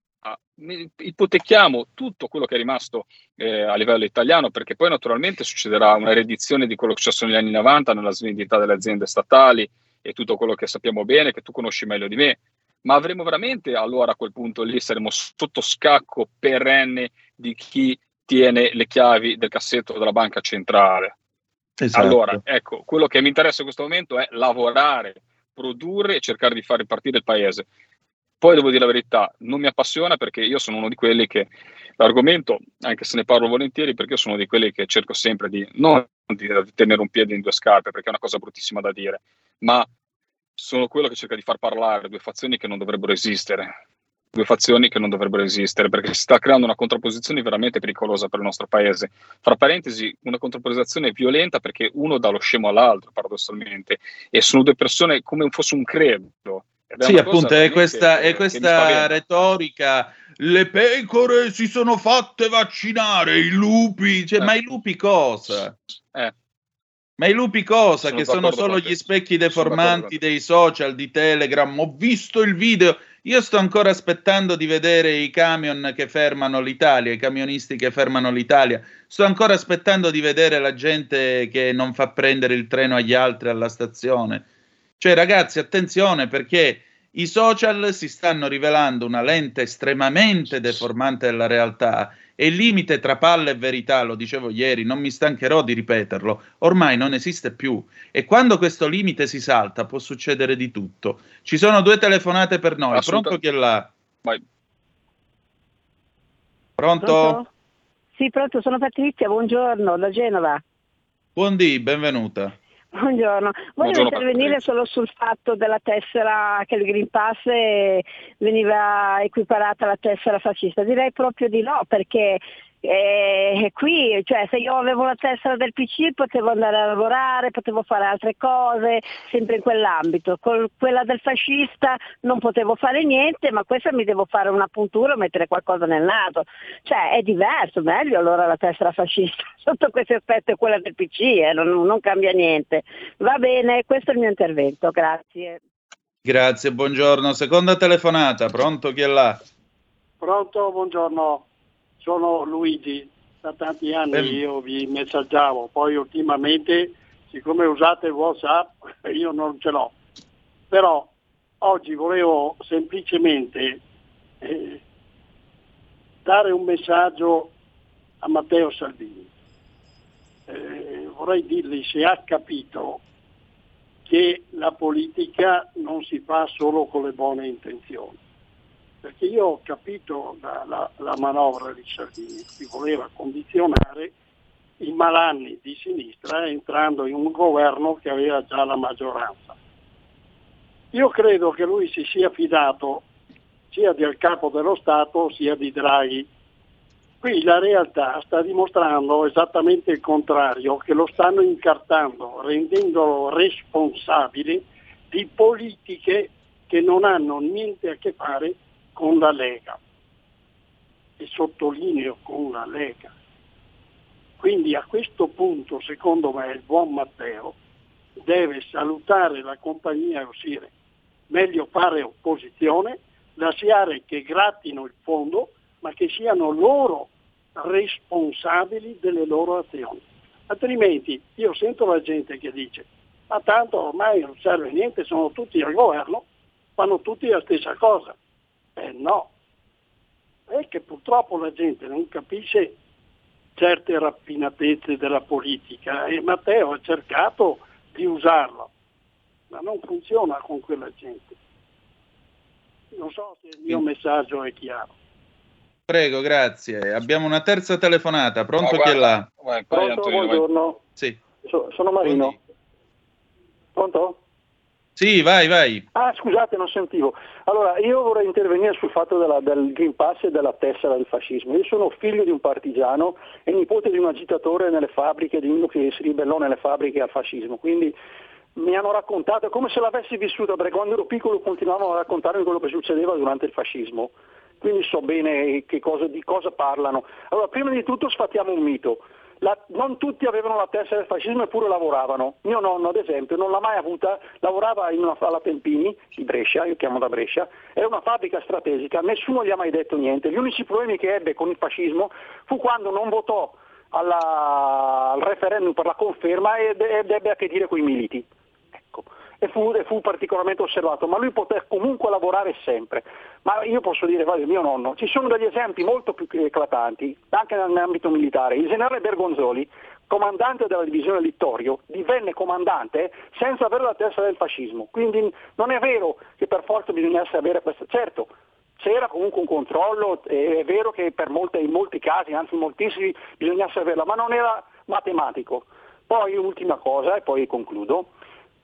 ne- ipotechiamo tutto quello che è rimasto eh, a livello italiano, perché poi naturalmente succederà una riedizione di quello che è successo negli anni 90 nella svendita delle aziende statali e tutto quello che sappiamo bene, che tu conosci meglio di me. Ma avremo veramente allora a quel punto lì saremo sotto scacco perenne di chi tiene le chiavi del cassetto della banca centrale. Esatto. Allora, ecco, quello che mi interessa in questo momento è lavorare, produrre e cercare di far ripartire il paese. Poi devo dire la verità, non mi appassiona perché io sono uno di quelli che l'argomento, anche se ne parlo volentieri, perché io sono uno di quelli che cerco sempre di non di tenere un piede in due scarpe, perché è una cosa bruttissima da dire, ma sono quello che cerca di far parlare due fazioni che non dovrebbero esistere. Due fazioni che non dovrebbero esistere perché si sta creando una contrapposizione veramente pericolosa per il nostro paese. Fra parentesi, una contrapposizione violenta perché uno dà lo scemo all'altro, paradossalmente, e sono due persone come fosse un credo. Sì, appunto, è questa, che- è questa retorica. Le pecore si sono fatte vaccinare, i lupi. Cioè, Eh. Ma i lupi cosa? Eh. Ma i lupi cosa? Sono che sono solo gli specchi deformanti dei social, di Telegram. Ho visto il video. Io sto ancora aspettando di vedere i camion che fermano l'Italia, i camionisti che fermano l'Italia. Sto ancora aspettando di vedere la gente che non fa prendere il treno agli altri alla stazione. Cioè, ragazzi, attenzione perché i social si stanno rivelando una lente estremamente deformante della realtà e il limite tra palla e verità, lo dicevo ieri, non mi stancherò di ripeterlo, ormai non esiste più. E quando questo limite si salta può succedere di tutto. Ci sono due telefonate per noi. Assoluta- Pronto chi è là? Vai. Pronto? Sì, pronto, sono Patrizia, buongiorno, da Genova. Buondì, benvenuta. Buongiorno, voglio Buongiorno, intervenire solo sul fatto della tessera, che il Green Pass veniva equiparata alla tessera fascista. Direi proprio di no, perché eh, qui, cioè, se io avevo la tessera del PC potevo andare a lavorare, potevo fare altre cose, sempre in quell'ambito. Con quella del fascista non potevo fare niente, ma questa mi devo fare una puntura o mettere qualcosa nel naso. Cioè, è diverso, meglio allora la tessera fascista. Sotto questo aspetto è quella del PC, eh, non, non cambia niente. Va bene, questo è il mio intervento, grazie. Grazie, buongiorno. Seconda telefonata, pronto chi è là? Pronto, buongiorno, sono Luigi. Da tanti anni Ben- io vi messaggiavo, poi ultimamente, siccome usate WhatsApp, io non ce l'ho. Però oggi volevo semplicemente eh, dare un messaggio a Matteo Salvini. Eh, vorrei dirgli se ha capito che la politica non si fa solo con le buone intenzioni perché io ho capito la, la- la manovra di Salvini, che voleva condizionare i malanni di sinistra entrando in un governo che aveva già la maggioranza. Io credo che lui si sia fidato sia del capo dello Stato sia di Draghi. Qui la realtà sta dimostrando esattamente il contrario, che lo stanno incartando, rendendolo responsabile di politiche che non hanno niente a che fare con la Lega. E sottolineo con la Lega. Quindi a questo punto, secondo me, il buon Matteo deve salutare la compagnia e uscire. Meglio fare opposizione, lasciare che grattino il fondo, ma che siano loro responsabili delle loro azioni. Altrimenti io sento la gente che dice, ma tanto ormai non serve niente, sono tutti al governo, fanno tutti la stessa cosa. Eh no, è che purtroppo la gente non capisce certe raffinatezze della politica e Matteo ha cercato di usarlo, ma non funziona con quella gente. Non so se il mio messaggio è chiaro. Prego, grazie. Abbiamo una terza telefonata. Pronto No, chi è guarda, là? vai, Pronto, Antonio, buongiorno. Sì. So- sono Marino. Pronto? Sì, vai, vai. Ah, scusate, non sentivo. Allora, io vorrei intervenire sul fatto della- del Green Pass e della tessera del fascismo. Io sono figlio di un partigiano e nipote di un agitatore nelle fabbriche, di uno che si ribellò nelle fabbriche al fascismo. Quindi mi hanno raccontato, come se l'avessi vissuta, perché quando ero piccolo continuavano a raccontarmi quello che succedeva durante il fascismo. Quindi so bene cosa- di cosa parlano. Allora, prima di tutto sfattiamo un mito. La- non tutti avevano la tessera del fascismo eppure lavoravano. Mio nonno, ad esempio, non l'ha mai avuta, lavorava in una, alla Tempini di Brescia, io chiamo da Brescia, era una fabbrica strategica, nessuno gli ha mai detto niente. Gli unici problemi che ebbe con il fascismo fu quando non votò alla- al referendum per la conferma ed, ed ebbe a che dire con i militi. E fu, e fu particolarmente osservato, ma lui poté comunque lavorare sempre. Ma io posso dire, guarda, mio nonno, ci sono degli esempi molto più eclatanti, anche nell'ambito militare. Il generale Bergonzoli, comandante della divisione Littorio, divenne comandante senza avere la testa del fascismo. Quindi non è vero che per forza bisognasse avere questa... Certo, c'era comunque un controllo, è vero che per molte- in molti casi, anzi in moltissimi, bisognasse averla, ma non era matematico. Poi ultima cosa, e poi concludo,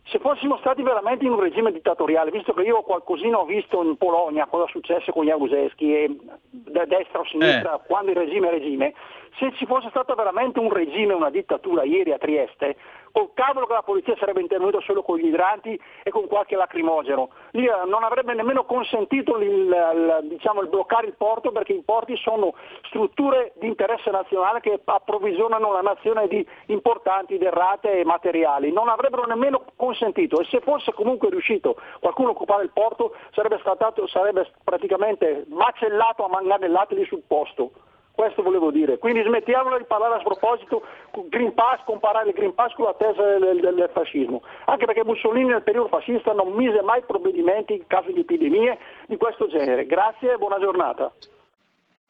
se fossimo stati veramente in un regime dittatoriale, visto che io qualcosina ho visto in Polonia cosa è successo con Jaruzelski e da destra o sinistra, quando il regime è regime, se ci fosse stato veramente un regime, una dittatura ieri a Trieste, col cavolo che la polizia sarebbe intervenuta solo con gli idranti e con qualche lacrimogeno. Lì non avrebbe nemmeno consentito il, il- diciamo, il bloccare il porto perché i porti sono strutture di interesse nazionale che approvvigionano la nazione di importanti derrate e materiali. Non avrebbero nemmeno consentito e se fosse comunque riuscito qualcuno a occupare il porto sarebbe, stato, sarebbe praticamente macellato a manganellate lì sul posto. Questo volevo dire. Quindi smettiamola di parlare a sproposito Green Pass, comparare il Green Pass con la tesa del, del- del fascismo. Anche perché Mussolini nel periodo fascista non mise mai provvedimenti in caso di epidemie di questo genere. Grazie e buona giornata.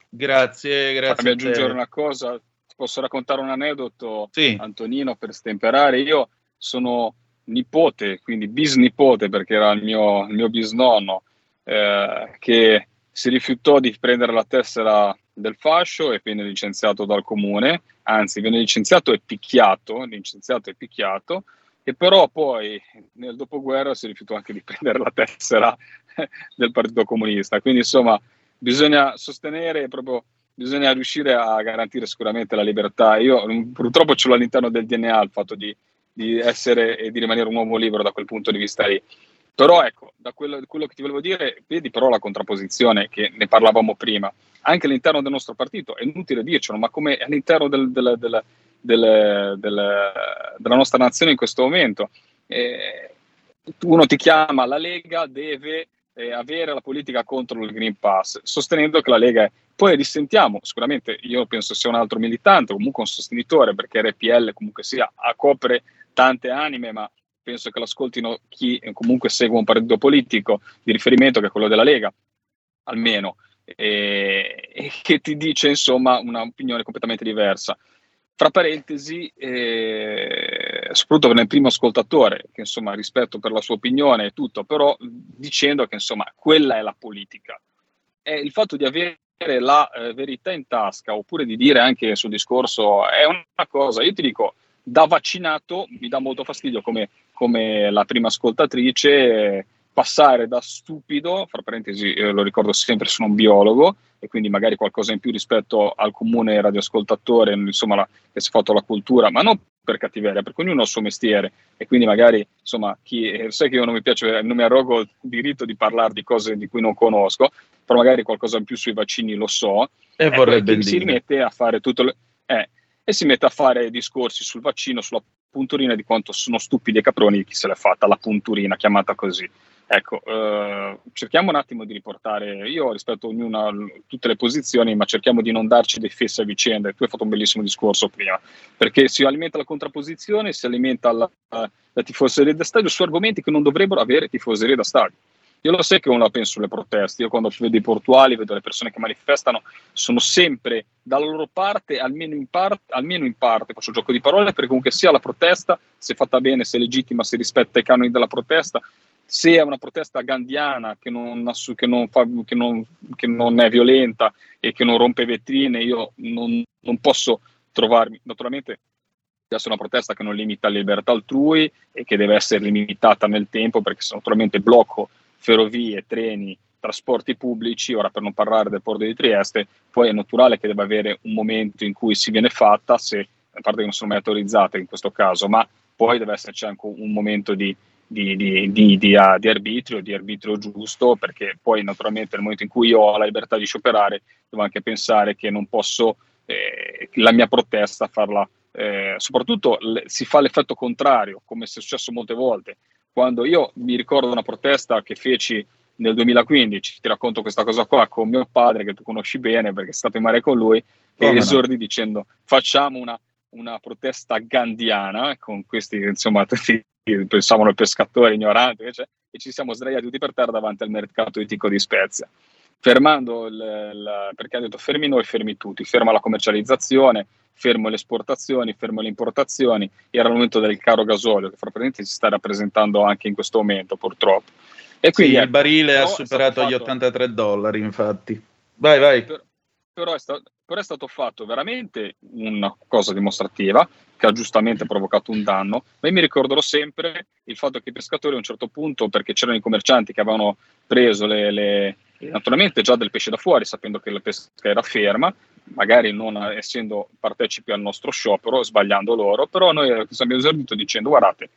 Grazie, grazie. Fammi aggiungere una cosa, ti posso raccontare un aneddoto, Antonino, per stemperare. Io sono nipote, quindi bisnipote, perché era il mio, il mio bisnonno, eh, che si rifiutò di prendere la tessera del fascio e venne licenziato dal comune, anzi venne licenziato e picchiato, licenziato e picchiato, e però poi nel dopoguerra si rifiutò anche di prendere la tessera del Partito Comunista. Quindi insomma bisogna sostenere proprio, bisogna riuscire a garantire sicuramente la libertà. Io mm, purtroppo ce l'ho all'interno del DNA il fatto di, di essere e di rimanere un uomo libero da quel punto di vista lì. Però ecco, da quello, quello che ti volevo dire, vedi però la contrapposizione che ne parlavamo prima, anche all'interno del nostro partito, è inutile dircelo, ma come all'interno del- del- del- del- del- della nostra nazione in questo momento. Eh, uno ti chiama, la Lega deve eh, avere la politica contro il Green Pass, sostenendo che la Lega è... Poi risentiamo, sicuramente io penso sia un altro militante, comunque un sostenitore, perché RPL comunque sia, a copre tante anime, ma penso che l'ascoltino chi comunque segue un partito politico di riferimento che è quello della Lega, almeno, e, e che ti dice insomma un'opinione completamente diversa. Fra parentesi, eh, soprattutto nel primo ascoltatore, che insomma rispetto per la sua opinione e tutto, però dicendo che insomma quella è la politica. È il fatto di avere la eh, verità in tasca oppure di dire anche sul discorso è una cosa, io ti dico, da vaccinato mi dà molto fastidio come, come la prima ascoltatrice eh, passare da stupido, fra parentesi eh, lo ricordo sempre sono un biologo e quindi magari qualcosa in più rispetto al comune radioascoltatore, insomma la, che si è fatto la cultura, ma non per cattiveria, perché ognuno ha il suo mestiere. E quindi magari insomma chi eh, sai che io non mi piace, non mi arrogo il diritto di parlare di cose di cui non conosco, però magari qualcosa in più sui vaccini lo so E ecco, vorrebbe si rimette a fare tutto le- eh, e si mette a fare discorsi sul vaccino, sulla punturina di quanto sono stupidi e caproni chi se l'è fatta, la punturina chiamata così. Ecco, eh, cerchiamo un attimo di riportare, io rispetto a ognuna tutte le posizioni, ma cerchiamo di non darci dei fessi a vicenda. Tu hai fatto un bellissimo discorso prima, perché si alimenta la contrapposizione, si alimenta la, la tifoseria da stadio su argomenti che non dovrebbero avere tifoseria da stadio. Io lo sai che uno la penso sulle proteste, io quando vedo i portuali, vedo le persone che manifestano, sono sempre dalla loro parte, almeno in parte, almeno in parte faccio gioco di parole, perché comunque sia la protesta, se fatta bene, se legittima, se rispetta i canoni della protesta, se è una protesta gandiana che non, che non fa- che non- che non è violenta e che non rompe vetrine, io non, non posso trovarmi, naturalmente deve essere una protesta che non limita la libertà altrui e che deve essere limitata nel tempo perché se naturalmente blocco ferrovie, treni, trasporti pubblici, ora per non parlare del porto di Trieste, poi è naturale che debba avere un momento in cui si viene fatta, se, a parte che non sono mai autorizzate in questo caso, ma poi deve esserci anche un momento di, di, di, di, arbitrio, di arbitrio giusto, perché poi naturalmente nel momento in cui io ho la libertà di scioperare, devo anche pensare che non posso eh, la mia protesta farla, eh, soprattutto le- si fa l'effetto contrario, come è successo molte volte. Quando io mi ricordo una protesta che feci nel 2015, ti racconto questa cosa qua con mio padre, che tu conosci bene perché è stato in mare con lui, Come e no? esordi dicendo facciamo una, una protesta gandiana con questi, insomma, tutti pensavano pescatori ignoranti, invece, e ci siamo sdraiati tutti per terra davanti al mercato itico di Spezia fermando il, il- perché ha detto fermi noi, fermi tutti, ferma la commercializzazione, fermo le esportazioni, fermo le importazioni, era il momento del caro gasolio che fra parentesi si sta rappresentando anche in questo momento purtroppo. E quindi Sì, il ecco, barile ha stato superato gli fatto- 83 dollari, infatti. Vai, vai. per- però, è sta- però è stato fatto veramente una cosa dimostrativa che ha giustamente provocato un danno, ma io mi ricorderò sempre il fatto che i pescatori a un certo punto, perché c'erano i commercianti che avevano preso le, le- naturalmente già del pesce da fuori, sapendo che la pesca era ferma, magari non essendo partecipi al nostro sciopero, sbagliando loro, però noi abbiamo esordito dicendo guardate,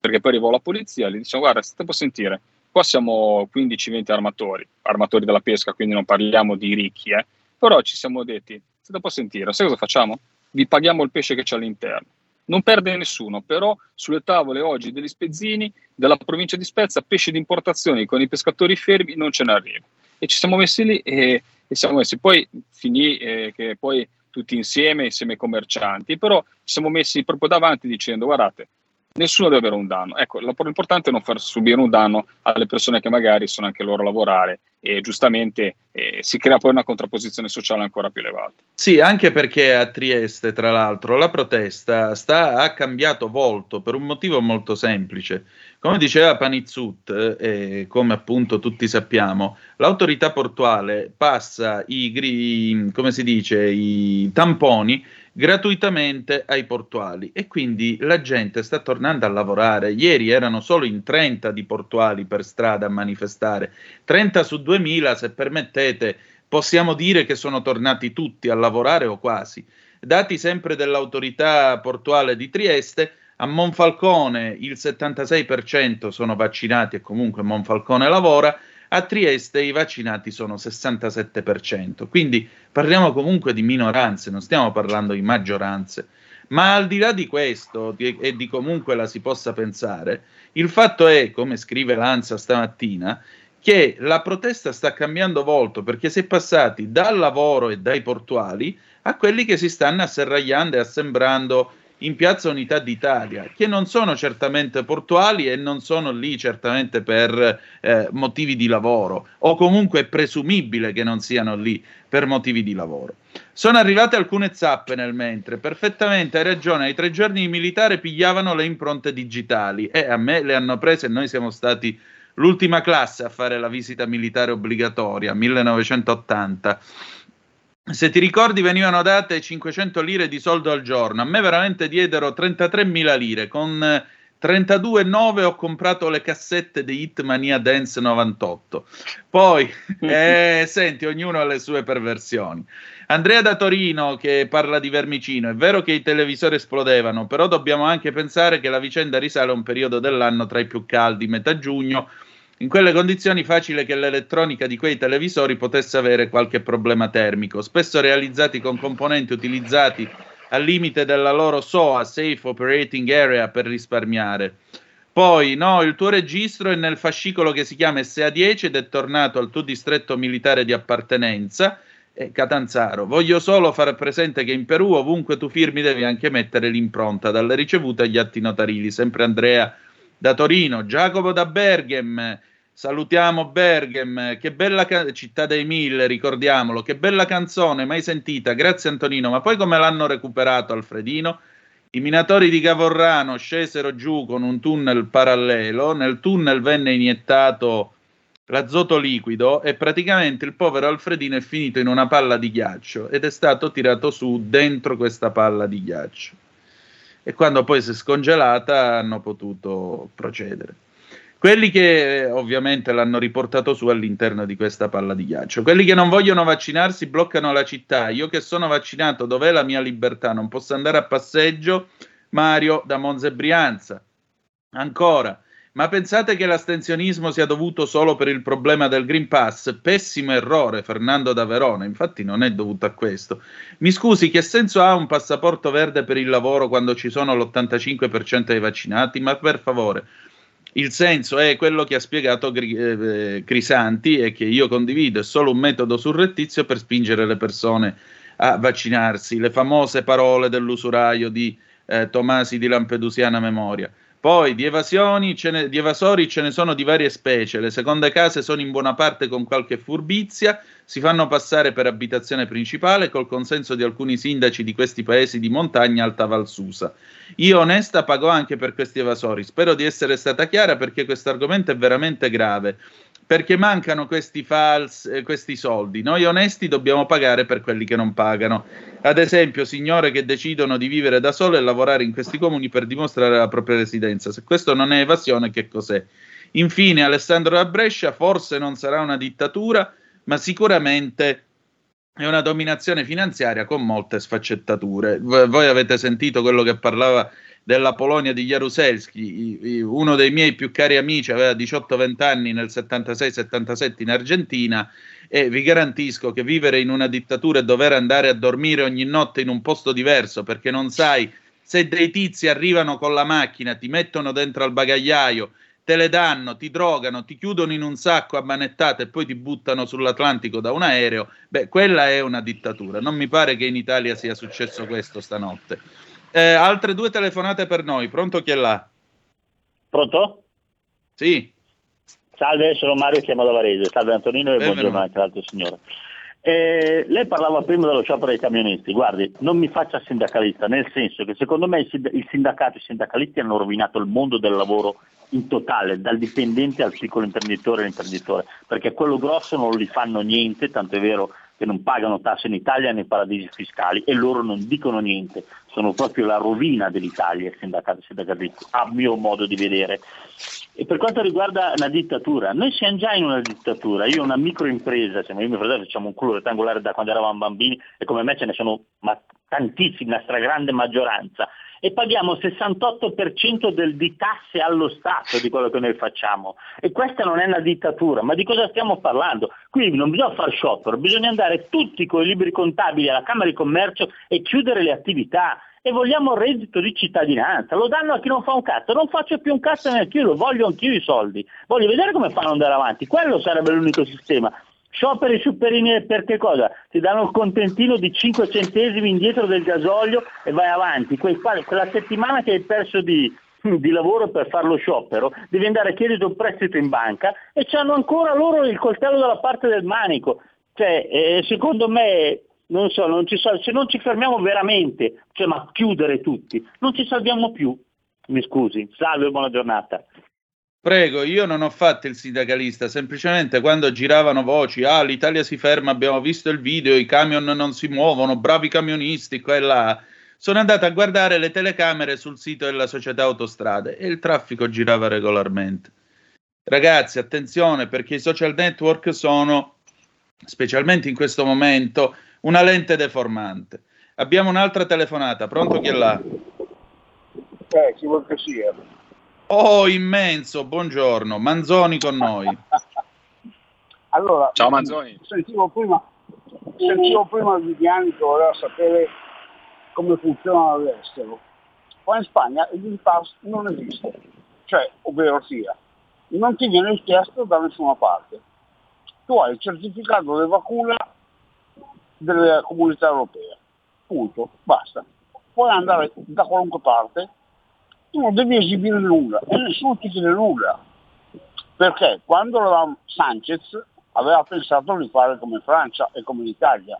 perché poi arrivò la polizia, gli diciamo guarda, state a sentire, qua siamo 15-20 armatori, armatori della pesca, quindi non parliamo di ricchi, eh, però ci siamo detti, state a sentire, sai cosa facciamo? Vi paghiamo il pesce che c'è all'interno. Non perde nessuno, però sulle tavole oggi degli spezzini della provincia di Spezia, pesce di importazione con i pescatori fermi non ce ne arriva. E ci siamo messi lì e, e siamo messi. Poi finì eh, che poi tutti insieme, insieme ai commercianti, però ci siamo messi proprio davanti dicendo guardate, nessuno deve avere un danno. Ecco, l'importante è non far subire un danno alle persone che magari sono anche loro a lavorare e giustamente eh, si crea poi una contrapposizione sociale ancora più elevata. Sì, anche perché a Trieste, tra l'altro, la protesta sta, ha cambiato volto per un motivo molto semplice. Come diceva Panizzut, e come appunto tutti sappiamo, l'autorità portuale passa i, gri- come si dice, i tamponi gratuitamente ai portuali e quindi la gente sta tornando a lavorare. Ieri erano solo in 30 di portuali per strada a manifestare, 30 su 2000 se permettete, possiamo dire che sono tornati tutti a lavorare o quasi. Dati sempre dell'autorità portuale di Trieste, a Monfalcone il 76% sono vaccinati e comunque Monfalcone lavora, a Trieste i vaccinati sono 67%, quindi parliamo comunque di minoranze, non stiamo parlando di maggioranze. Ma al di là di questo e di comunque la si possa pensare, il fatto è, come scrive l'Ansa stamattina, che la protesta sta cambiando volto perché si è passati dal lavoro e dai portuali a quelli che si stanno asserragliando e assembrando in Piazza Unità d'Italia, che non sono certamente portuali e non sono lì certamente per eh, motivi di lavoro, o comunque è presumibile che non siano lì per motivi di lavoro. Sono arrivate alcune zappe nel mentre, perfettamente hai ragione, ai tre giorni i militari pigliavano le impronte digitali e a me le hanno prese e noi siamo stati l'ultima classe a fare la visita militare obbligatoria, 1980. Se ti ricordi venivano date 500 lire di soldo al giorno, a me veramente diedero 33.000 lire con eh, 32,9 ho comprato le cassette di Hitmania Dance 98. Poi, eh, senti, ognuno ha le sue perversioni. Andrea da Torino che parla di Vermicino. È vero che i televisori esplodevano, però dobbiamo anche pensare che la vicenda risale a un periodo dell'anno tra i più caldi, metà giugno. In quelle condizioni facile che l'elettronica di quei televisori potesse avere qualche problema termico, spesso realizzati con componenti utilizzati al limite della loro SOA, Safe Operating Area, per risparmiare. Poi, no, il tuo registro è nel fascicolo che si chiama SA10 ed è tornato al tuo distretto militare di appartenenza. Eh, Catanzaro, voglio solo far presente che in Perù ovunque tu firmi devi anche mettere l'impronta, dalle ricevute agli atti notarili. Sempre Andrea da Torino, Giacomo da Berghem, salutiamo Berghem, che bella ca- città dei mille, ricordiamolo, che bella canzone, mai sentita, grazie Antonino, ma poi come l'hanno recuperato Alfredino? I minatori di Cavorrano scesero giù con un tunnel parallelo, nel tunnel venne iniettato l'azoto liquido e praticamente il povero Alfredino è finito in una palla di ghiaccio ed è stato tirato su dentro questa palla di ghiaccio. E quando poi si è scongelata hanno potuto procedere. Quelli che ovviamente l'hanno riportato su all'interno di questa palla di ghiaccio. Quelli che non vogliono vaccinarsi bloccano la città. Io che sono vaccinato, dov'è la mia libertà? Non posso andare a passeggio? Mario da Monza e Brianza. Ancora, ma pensate che l'astensionismo sia dovuto solo per il problema del Green Pass? Pessimo errore, Fernando da Verona. Infatti non è dovuto a questo. Mi scusi, che senso ha un passaporto verde per il lavoro quando ci sono l'85% dei vaccinati? Ma per favore, il senso è quello che ha spiegato Gri- eh, Crisanti e che io condivido, è solo un metodo surrettizio per spingere le persone a vaccinarsi. Le famose parole dell'usuraio di eh, Tomasi di Lampedusiana Memoria. Poi di, ne, di evasori ce ne sono di varie specie, le seconde case sono in buona parte con qualche furbizia, si fanno passare per abitazione principale col consenso di alcuni sindaci di questi paesi di montagna alta valsusa. Io onesta pago anche per questi evasori, spero di essere stata chiara perché questo argomento è veramente grave, perché mancano questi, fals, eh, questi soldi, noi onesti dobbiamo pagare per quelli che non pagano. Ad esempio, signore che decidono di vivere da sole e lavorare in questi comuni per dimostrare la propria residenza. Se questo non è evasione, che cos'è? Infine, Alessandro da Brescia, forse non sarà una dittatura, ma sicuramente è una dominazione finanziaria con molte sfaccettature. V- voi avete sentito quello che parlava della Polonia di Jaruzelski, uno dei miei più cari amici aveva 18-20 anni nel 76-77 in Argentina e vi garantisco che vivere in una dittatura e dover andare a dormire ogni notte in un posto diverso perché non sai se dei tizi arrivano con la macchina, ti mettono dentro al bagagliaio, te le danno, ti drogano, ti chiudono in un sacco a manettate e poi ti buttano sull'Atlantico da un aereo, beh, quella è una dittatura. Non mi pare che in Italia sia successo questo stanotte. Eh, altre due telefonate per noi, pronto chi è là? Pronto? Sì. Salve, sono Mario, chiamo da Varese. Salve Antonino e Benvenuto. buongiorno anche all'altro signore. Eh, lei parlava prima dello sciopero dei camionisti, guardi, non mi faccia sindacalista, nel senso che secondo me il, sind- il sindacato e i sindacalisti hanno rovinato il mondo del lavoro in totale, dal dipendente al piccolo imprenditore all'imprenditore, perché quello grosso non gli fanno niente, tanto è vero che non pagano tasse in Italia nei paradisi fiscali e loro non dicono niente, sono proprio la rovina dell'Italia sindacati i sindacalisti, a mio modo di vedere. E per quanto riguarda la dittatura, noi siamo già in una dittatura, io ho una microimpresa, siamo io e mio fratello facciamo un culo rettangolare da quando eravamo bambini e come me ce ne sono ma, tantissimi, la stragrande maggioranza, e paghiamo il 68% del, di tasse allo Stato di quello che noi facciamo. E questa non è una dittatura, ma di cosa stiamo parlando? Qui non bisogna fare sciopero, bisogna andare tutti con i libri contabili alla Camera di Commercio e chiudere le attività. E vogliamo il reddito di cittadinanza, lo danno a chi non fa un cazzo, non faccio più un cazzo neanche io, voglio anch'io i soldi, voglio vedere come fanno andare avanti, quello sarebbe l'unico sistema. Scioperi superini per che cosa? Ti danno il contentino di 5 centesimi indietro del gasolio e vai avanti. Quella settimana che hai perso di, di lavoro per fare lo sciopero, devi andare a chiedere un prestito in banca e hanno ancora loro il coltello dalla parte del manico. Cioè, eh, secondo me, non so, non ci se non ci fermiamo veramente, cioè ma chiudere tutti, non ci salviamo più. Mi scusi, salve, buona giornata. Prego, io non ho fatto il sindacalista, semplicemente quando giravano voci, ah l'Italia si ferma, abbiamo visto il video, i camion non si muovono, bravi camionisti, qua là. sono andato a guardare le telecamere sul sito della società autostrade e il traffico girava regolarmente. Ragazzi, attenzione perché i social network sono, specialmente in questo momento, una lente deformante. Abbiamo un'altra telefonata, pronto chi è là? Eh, chi vuol che sia. Oh, immenso, buongiorno, Manzoni con noi. Allora, Ciao, Manzoni. Sentivo prima, sentivo prima Viviani che voleva sapere come funziona all'estero. Qua in Spagna il Green Pass non esiste, cioè, ovvero sia, non ti viene chiesto da nessuna parte. Tu hai il certificato di vacuna della comunità europea, punto, basta. Puoi andare da qualunque parte, tu non devi esibire nulla. E nessuno ti chiede nulla. Perché? Quando la Sanchez aveva pensato di fare come Francia e come l'Italia,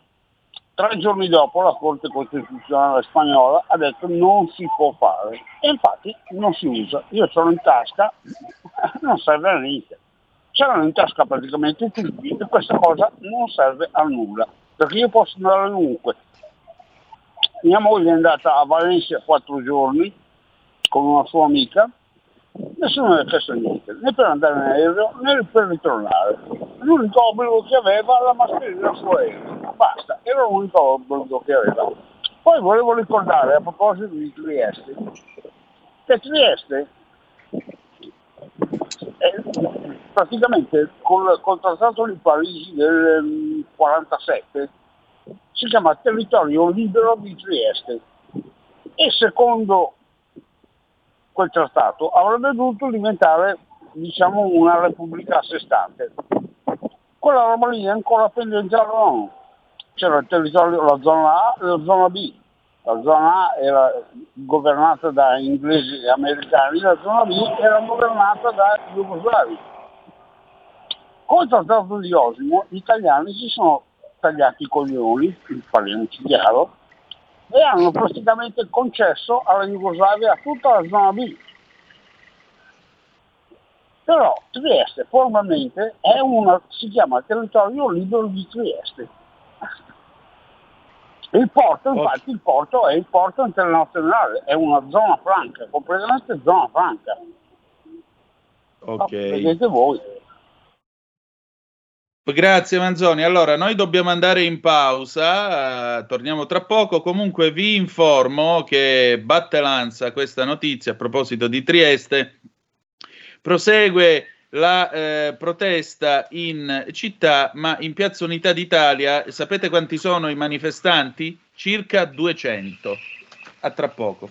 tre giorni dopo la Corte Costituzionale spagnola ha detto non si può fare. E infatti non si usa. Io l'ho in tasca, non serve a niente. C'erano in tasca praticamente tutti e questa cosa non serve a nulla, perché io posso andare ovunque. Mia moglie è andata a Valencia quattro giorni con una sua amica, nessuno ne ha chiesto niente, né per andare in aereo né per ritornare. L'unico obbligo che aveva era la mascherina su aereo, basta, era l'unico obbligo che aveva. Poi volevo ricordare a proposito di Trieste, che Trieste è praticamente col, col trattato di Parigi del 1947 si chiama territorio libero di Trieste e secondo quel trattato avrebbe dovuto diventare diciamo una repubblica a sé stante. Quella roba lì è ancora pendente all'ONU. C'era il territorio, la zona A e la zona B. La zona A era governata da inglesi e americani, la zona B era governata da jugoslavi. Con il trattato di Osimo gli italiani si sono tagliati i coglioni, parliamoci chiaro, e hanno praticamente concesso alla Jugoslavia tutta la zona B. Però Trieste formalmente una, si chiama territorio libero di Trieste. Il porto, infatti, il porto è il porto internazionale, è una zona franca, completamente zona franca. Ok. Vedete voi. Grazie Manzoni. Allora, noi dobbiamo andare in pausa, eh, torniamo tra poco. Comunque vi informo che batte lanza questa notizia a proposito di Trieste. Prosegue la eh, protesta in città, ma in Piazza Unità d'Italia, sapete quanti sono i manifestanti? Circa 200. A tra poco.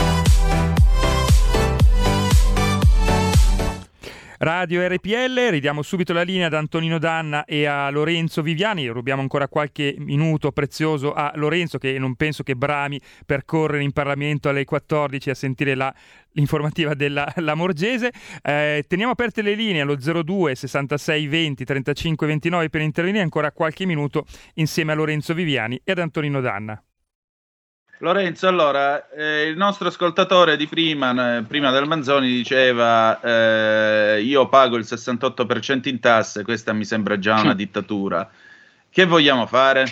Radio RPL, ridiamo subito la linea ad Antonino Danna e a Lorenzo Viviani, rubiamo ancora qualche minuto prezioso a Lorenzo che non penso che brami per correre in Parlamento alle 14 a sentire la, l'informativa della Lamorgese. Eh, teniamo aperte le linee allo 02 66 20 35 29 per intervenire ancora qualche minuto insieme a Lorenzo Viviani e ad Antonino Danna. Lorenzo, allora, eh, il nostro ascoltatore di prima, eh, prima del Manzoni, diceva eh, io pago il 68% in tasse, questa mi sembra già una dittatura. Che vogliamo fare?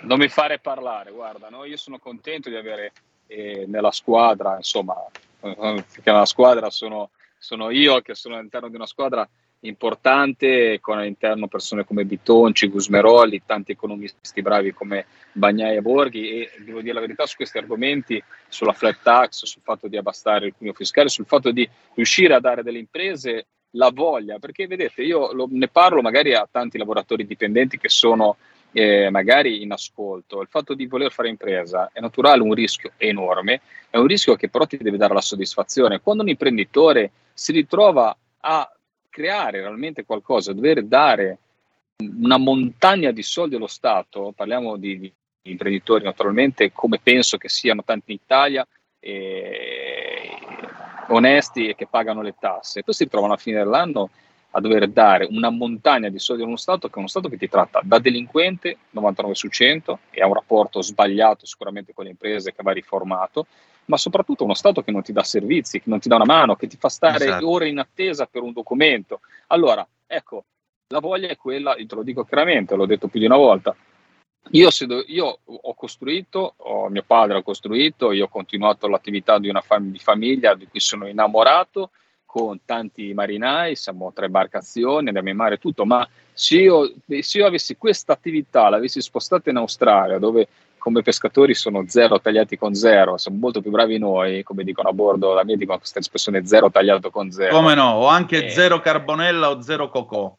Non mi fare parlare, guarda, no? io sono contento di avere eh, nella squadra, insomma, eh, che nella squadra sono, sono io che sono all'interno di una squadra importante con all'interno persone come Bitonci, Gusmeroli, tanti economisti bravi come Bagnai e Borghi e devo dire la verità su questi argomenti, sulla flat tax, sul fatto di abbassare il cuneo fiscale, sul fatto di riuscire a dare delle imprese la voglia, perché vedete, io lo- ne parlo magari a tanti lavoratori dipendenti che sono eh, magari in ascolto. Il fatto di voler fare impresa è naturale, un rischio enorme, è un rischio che però ti deve dare la soddisfazione. Quando un imprenditore si ritrova a creare realmente qualcosa, a dover dare una montagna di soldi allo Stato, parliamo di, di imprenditori naturalmente come penso che siano tanti in Italia, eh, onesti e che pagano le tasse, poi si ritrovano alla fine dell'anno a dover dare una montagna di soldi a uno Stato che è uno Stato che ti tratta da delinquente 99 su 100 e ha un rapporto sbagliato sicuramente con le imprese che va riformato, ma soprattutto uno Stato che non ti dà servizi, che non ti dà una mano, che ti fa stare Esatto. ore in attesa per un documento. Allora, ecco, la voglia è quella, te lo dico chiaramente, l'ho detto più di una volta. Io, se do- io ho costruito, ho- mio padre ha costruito, io ho continuato l'attività di una fam- di famiglia di cui sono innamorato, con tanti marinai, siamo tre imbarcazioni, andiamo in mare tutto, ma se io, se io avessi questa attività, l'avessi spostata in Australia, dove come pescatori sono zero tagliati con zero, siamo molto più bravi noi, come dicono a bordo, da me dicono questa espressione zero tagliato con zero. Come no? O anche Eh. zero carbonella o zero cocò.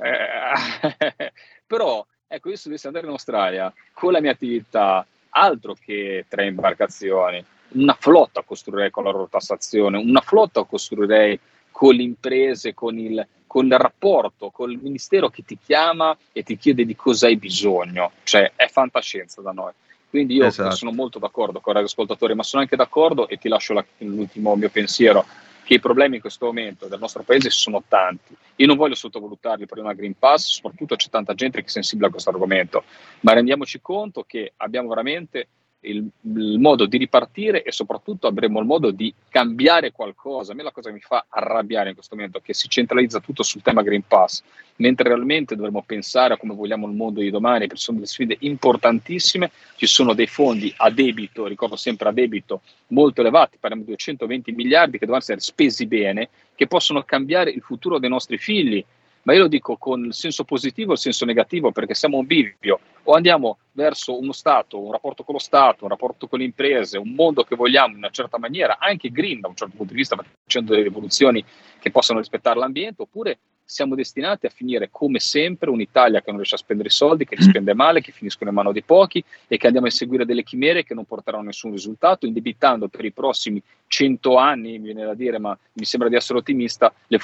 Eh, però, ecco, io se dovessi andare in Australia con la mia attività, altro che tre imbarcazioni, una flotta costruirei con la loro tassazione, una flotta costruirei con le imprese, con il, con il rapporto, con il ministero che ti chiama e ti chiede di cosa hai bisogno. Cioè, è fantascienza da noi. Quindi io Esatto. sono molto d'accordo con i ascoltatori, ma sono anche d'accordo e ti lascio la- l'ultimo mio pensiero che i problemi in questo momento del nostro paese sono tanti. Io non voglio sottovalutare il problema Green Pass, soprattutto c'è tanta gente che è sensibile a questo argomento, ma rendiamoci conto che abbiamo veramente il, il modo di ripartire e soprattutto avremo il modo di cambiare qualcosa. A me la cosa che mi fa arrabbiare in questo momento è che si centralizza tutto sul tema Green Pass, mentre realmente dovremmo pensare a come vogliamo il mondo di domani, perché sono delle sfide importantissime, ci sono dei fondi a debito, ricordo sempre a debito, molto elevati, parliamo di 220 miliardi che devono essere spesi bene, che possono cambiare il futuro dei nostri figli. Ma io lo dico con il senso positivo e il senso negativo perché siamo un bivio. O andiamo verso uno Stato, un rapporto con lo Stato, un rapporto con le imprese, un mondo che vogliamo in una certa maniera, anche green da un certo punto di vista, facendo delle rivoluzioni che possano rispettare l'ambiente, oppure siamo destinati a finire come sempre un'Italia che non riesce a spendere i soldi, che li spende male, che finiscono in mano di pochi e che andiamo a inseguire delle chimere che non porteranno nessun risultato, indebitando per i prossimi 100 anni, mi viene da dire, ma mi sembra di essere ottimista, le,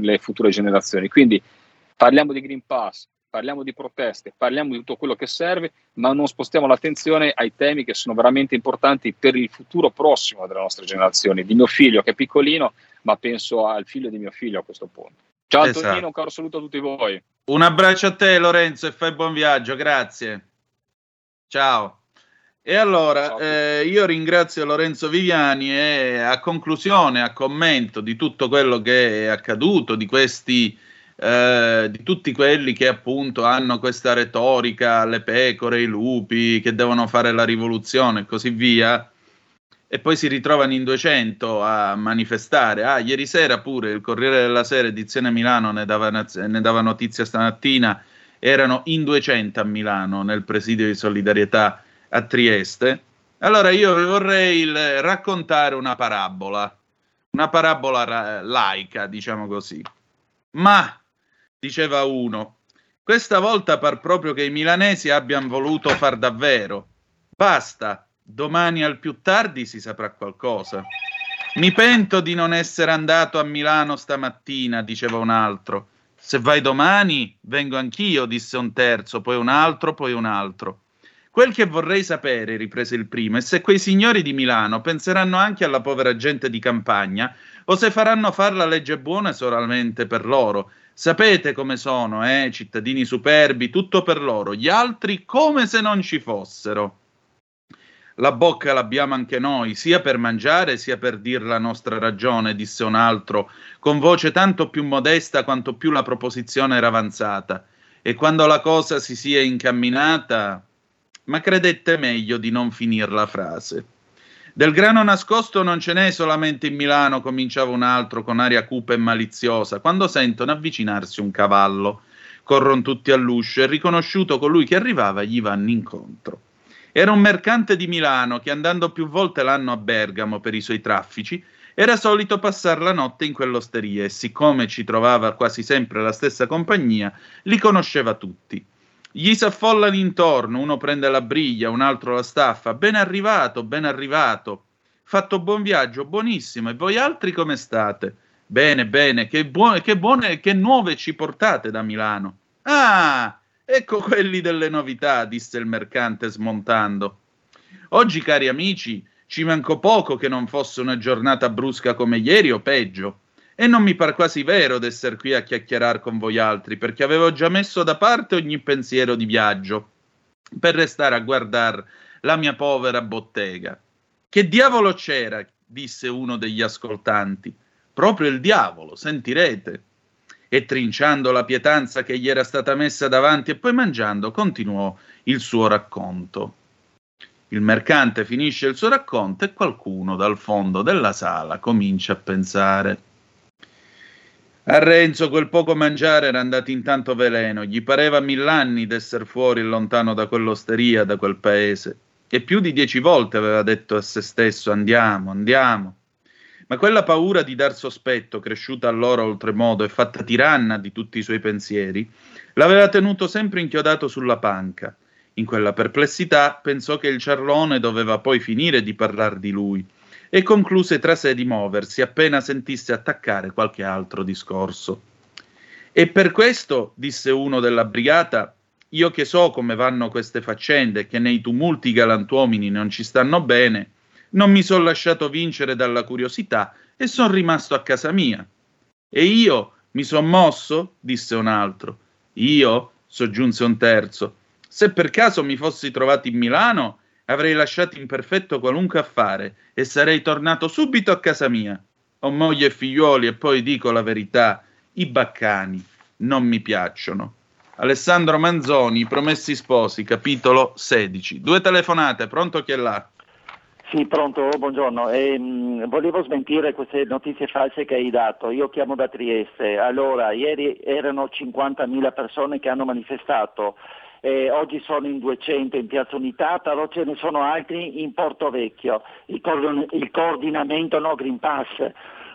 le future generazioni. Quindi parliamo di Green Pass, parliamo di proteste, parliamo di tutto quello che serve, ma non spostiamo l'attenzione ai temi che sono veramente importanti per il futuro prossimo delle nostre generazioni, di mio figlio che è piccolino, ma penso al figlio di mio figlio a questo punto. Ciao Esatto. Antonino, un caro saluto a tutti voi. Un abbraccio a te Lorenzo e fai buon viaggio, grazie. Ciao. E allora eh, io ringrazio Lorenzo Viviani e a conclusione, a commento di tutto quello che è accaduto, di questi eh, di tutti quelli che appunto hanno questa retorica, le pecore, i lupi, che devono fare la rivoluzione e così via, e poi si ritrovano in 200 a manifestare. Ah, ieri sera pure il Corriere della Sera, edizione Milano, ne dava, ne dava notizia stamattina, erano in 200 a Milano nel presidio di solidarietà a Trieste. Allora io vorrei il- raccontare una parabola, una parabola ra- laica, diciamo così. Ma, diceva uno, questa volta par proprio che i milanesi abbiano voluto far davvero. Basta, domani al più tardi si saprà qualcosa. Mi pento di non essere andato a Milano stamattina, diceva un altro. Se vai domani, vengo anch'io, disse un terzo, poi un altro, poi un altro. Quel che vorrei sapere, riprese il primo, è se quei signori di Milano penseranno anche alla povera gente di campagna o se faranno far la legge buona solamente per loro. Sapete come sono, eh? Cittadini superbi, tutto per loro, gli altri come se non ci fossero. La bocca l'abbiamo anche noi, sia per mangiare sia per dir la nostra ragione, disse un altro, con voce tanto più modesta quanto più la proposizione era avanzata. E quando la cosa si sia incamminata, ma credette meglio di non finir la frase. Del grano nascosto non ce n'è solamente in Milano, cominciava un altro con aria cupa e maliziosa, quando sentono avvicinarsi un cavallo. Corrono tutti all'uscio e riconosciuto colui che arrivava gli vanno incontro. Era un mercante di Milano che andando più volte l'anno a Bergamo per i suoi traffici Era solito passare la notte in quell'osteria e siccome ci trovava quasi sempre la stessa compagnia, li conosceva tutti. Gli s'affollano intorno, uno prende la briglia, un altro la staffa. Ben arrivato, ben arrivato. Fatto buon viaggio, buonissimo. E voi altri come state? Bene, bene, che, buone, che buone, che nuove ci portate da Milano. Ah, ecco quelli delle novità, disse il mercante smontando. Oggi, cari amici, ci manco poco che non fosse una giornata brusca come ieri o peggio. E non mi par quasi vero d'essere qui a chiacchierare con voi altri, perché avevo già messo da parte ogni pensiero di viaggio per restare a guardare la mia povera bottega. Che diavolo c'era? disse uno degli ascoltanti. Proprio il diavolo, sentirete. E trinciando la pietanza che gli era stata messa davanti e poi mangiando, continuò il suo racconto. Il mercante finisce il suo racconto e qualcuno dal fondo della sala comincia a pensare. A Renzo quel poco mangiare era andato in tanto veleno, gli pareva mill'anni d'esser fuori e lontano da quell'osteria, da quel paese, e più di dieci volte aveva detto a se stesso andiamo, andiamo. Ma quella paura di dar sospetto, cresciuta allora oltremodo e fatta tiranna di tutti i suoi pensieri, l'aveva tenuto sempre inchiodato sulla panca. In quella perplessità pensò che il ciarlone doveva poi finire di parlar di lui e concluse tra sé di muoversi appena sentisse attaccare qualche altro discorso. E per questo, disse uno della brigata, io che so come vanno queste faccende che nei tumulti galantuomini non ci stanno bene, non mi sono lasciato vincere dalla curiosità e sono rimasto a casa mia. E io mi son mosso? disse un altro. Io? soggiunse un terzo. Se per caso mi fossi trovato in Milano, avrei lasciato in perfetto qualunque affare e sarei tornato subito a casa mia. Ho moglie e figliuoli e poi dico la verità, i baccani non mi piacciono. Alessandro Manzoni, Promessi Sposi, capitolo 16. Due telefonate, pronto chi è là? Sì, pronto, buongiorno. Ehm, volevo smentire queste notizie false che hai dato. Io chiamo da Trieste. Allora, ieri erano 50.000 persone che hanno manifestato. Eh, oggi sono in 200 in Piazza Unità, però ce ne sono altri in Porto Vecchio. Il, coordin- il coordinamento No Green Pass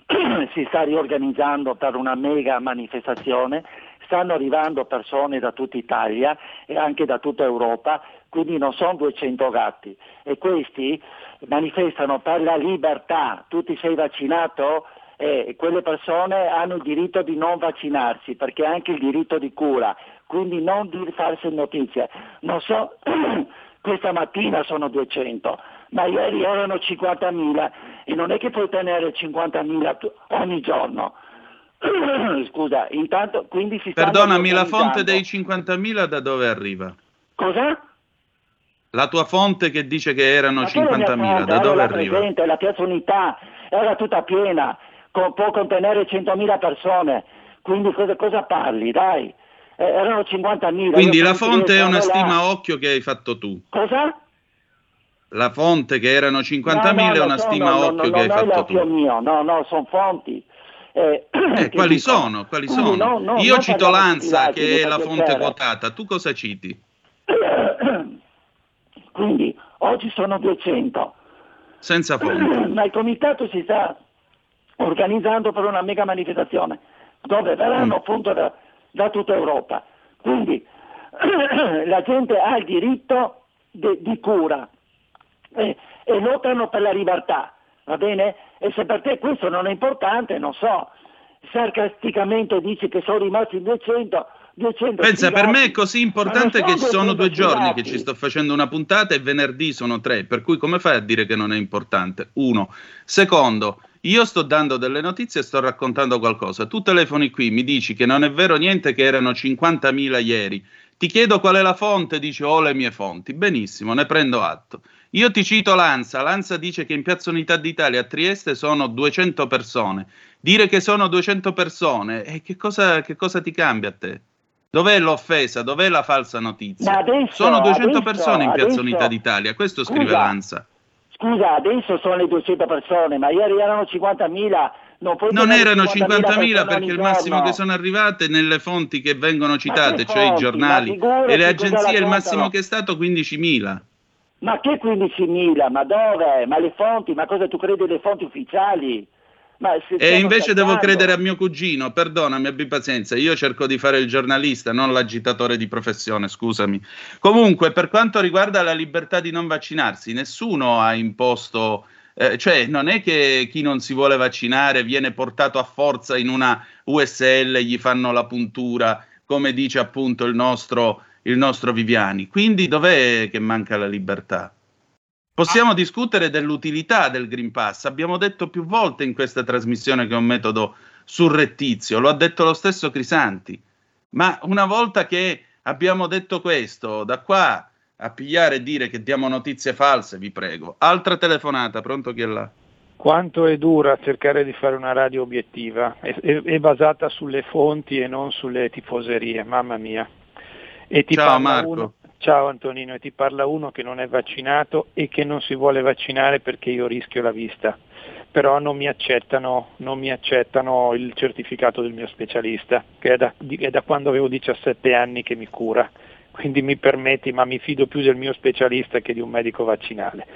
si sta riorganizzando per una mega manifestazione, stanno arrivando persone da tutta Italia e anche da tutta Europa, quindi non sono 200 gatti e questi manifestano per la libertà, tu ti sei vaccinato? E quelle persone hanno il diritto di non vaccinarsi perché anche il diritto di cura, quindi non di farsi notizie. Non so, questa mattina sono 200, ma ieri erano 50.000 e non è che puoi tenere 50.000 tu- ogni giorno. Scusa, intanto quindi si stanno Perdonami, la fonte dei 50.000 da dove arriva? Cosa? La tua fonte che dice che erano Ma quella è la 50.000, fonte, da dove arriva? presente, la Piazza Unità era tutta piena, co- può contenere 100.000 persone, quindi cosa, cosa parli, dai? Eh, erano 50.000. Quindi la fonte è una là. stima a occhio che hai fatto tu. Cosa? La fonte che erano 50.000 No, no, è una sono- stima a occhio no, che hai fatto tu. mio, no, no, sono fonti. Eh, Eh, quali dicono. sono? Quali Quindi sono? no, no, Io cito stilati, che è la fonte quotata. Tu cosa citi? Quindi oggi sono 200, Senza fonte. ma il comitato si sta organizzando per una mega manifestazione dove verranno Mm. appunto da, da tutta Europa. Quindi la gente ha il diritto de- di cura e, e lottano per la libertà, va bene? E se per te questo non è importante, non so, sarcasticamente dici che sono rimasti in 200, 200 Pensa, per me è così importante Ma che sono sono due 200 giorni che ci sto facendo una puntata e venerdì sono tre, per cui come fai a dire che non è importante? Uno. Secondo, io sto dando delle notizie e sto raccontando qualcosa. Tu telefoni qui, mi dici che non è vero niente che erano 50.000 ieri. Ti chiedo qual è la fonte, dici ho le mie fonti. Benissimo, ne prendo atto. Io ti cito l'ANSA. L'ANSA dice che in Piazza Unità d'Italia a Trieste sono 200 persone. Dire che sono 200 persone, e che cosa, che cosa ti cambia a te? Dov'è l'offesa? Dov'è la falsa notizia? Adesso- sono 200 adesso- persone in Piazza Unità d'Italia, questo scrive Scusa. l'ANSA. Scusa, adesso sono le 200 persone, ma ieri erano 50.000. Non, Non erano 50.000 50.000 persone perché il massimo che sono arrivate nelle fonti che vengono citate, che cioè i fonti? giornali Ma figurati e le agenzie, il massimo che è stato 15.000. Ma che 15.000? Ma dove? Ma le fonti? Ma cosa tu credi le fonti ufficiali? E invece devo credere a mio cugino, perdonami, abbi pazienza, io cerco di fare il giornalista, non l'agitatore di professione, scusami. Comunque, per quanto riguarda la libertà di non vaccinarsi, nessuno ha imposto, eh, cioè non è che chi non si vuole vaccinare viene portato a forza in una USL, gli fanno la puntura, come dice appunto il nostro, il nostro Viviani. Quindi dov'è che manca la libertà? Possiamo discutere dell'utilità del Green Pass. Abbiamo detto più volte in questa trasmissione che è un metodo surrettizio, lo ha detto lo stesso Crisanti. Ma una volta che abbiamo detto questo, da qua a pigliare e dire che diamo notizie false, vi prego. Altra telefonata, pronto chi è là? Quanto è dura cercare di fare una radio obiettiva, è, è- è basata sulle fonti e non sulle tifoserie, mamma mia. E ti Ciao, Marco. uno- ciao Antonino, e ti parla uno che non è vaccinato e che non si vuole vaccinare perché io rischio la vista. Però non mi accettano, non mi accettano il certificato del mio specialista, che è da, è da quando avevo 17 anni che mi cura. Quindi mi permetti, ma mi fido più del mio specialista che di un medico vaccinale.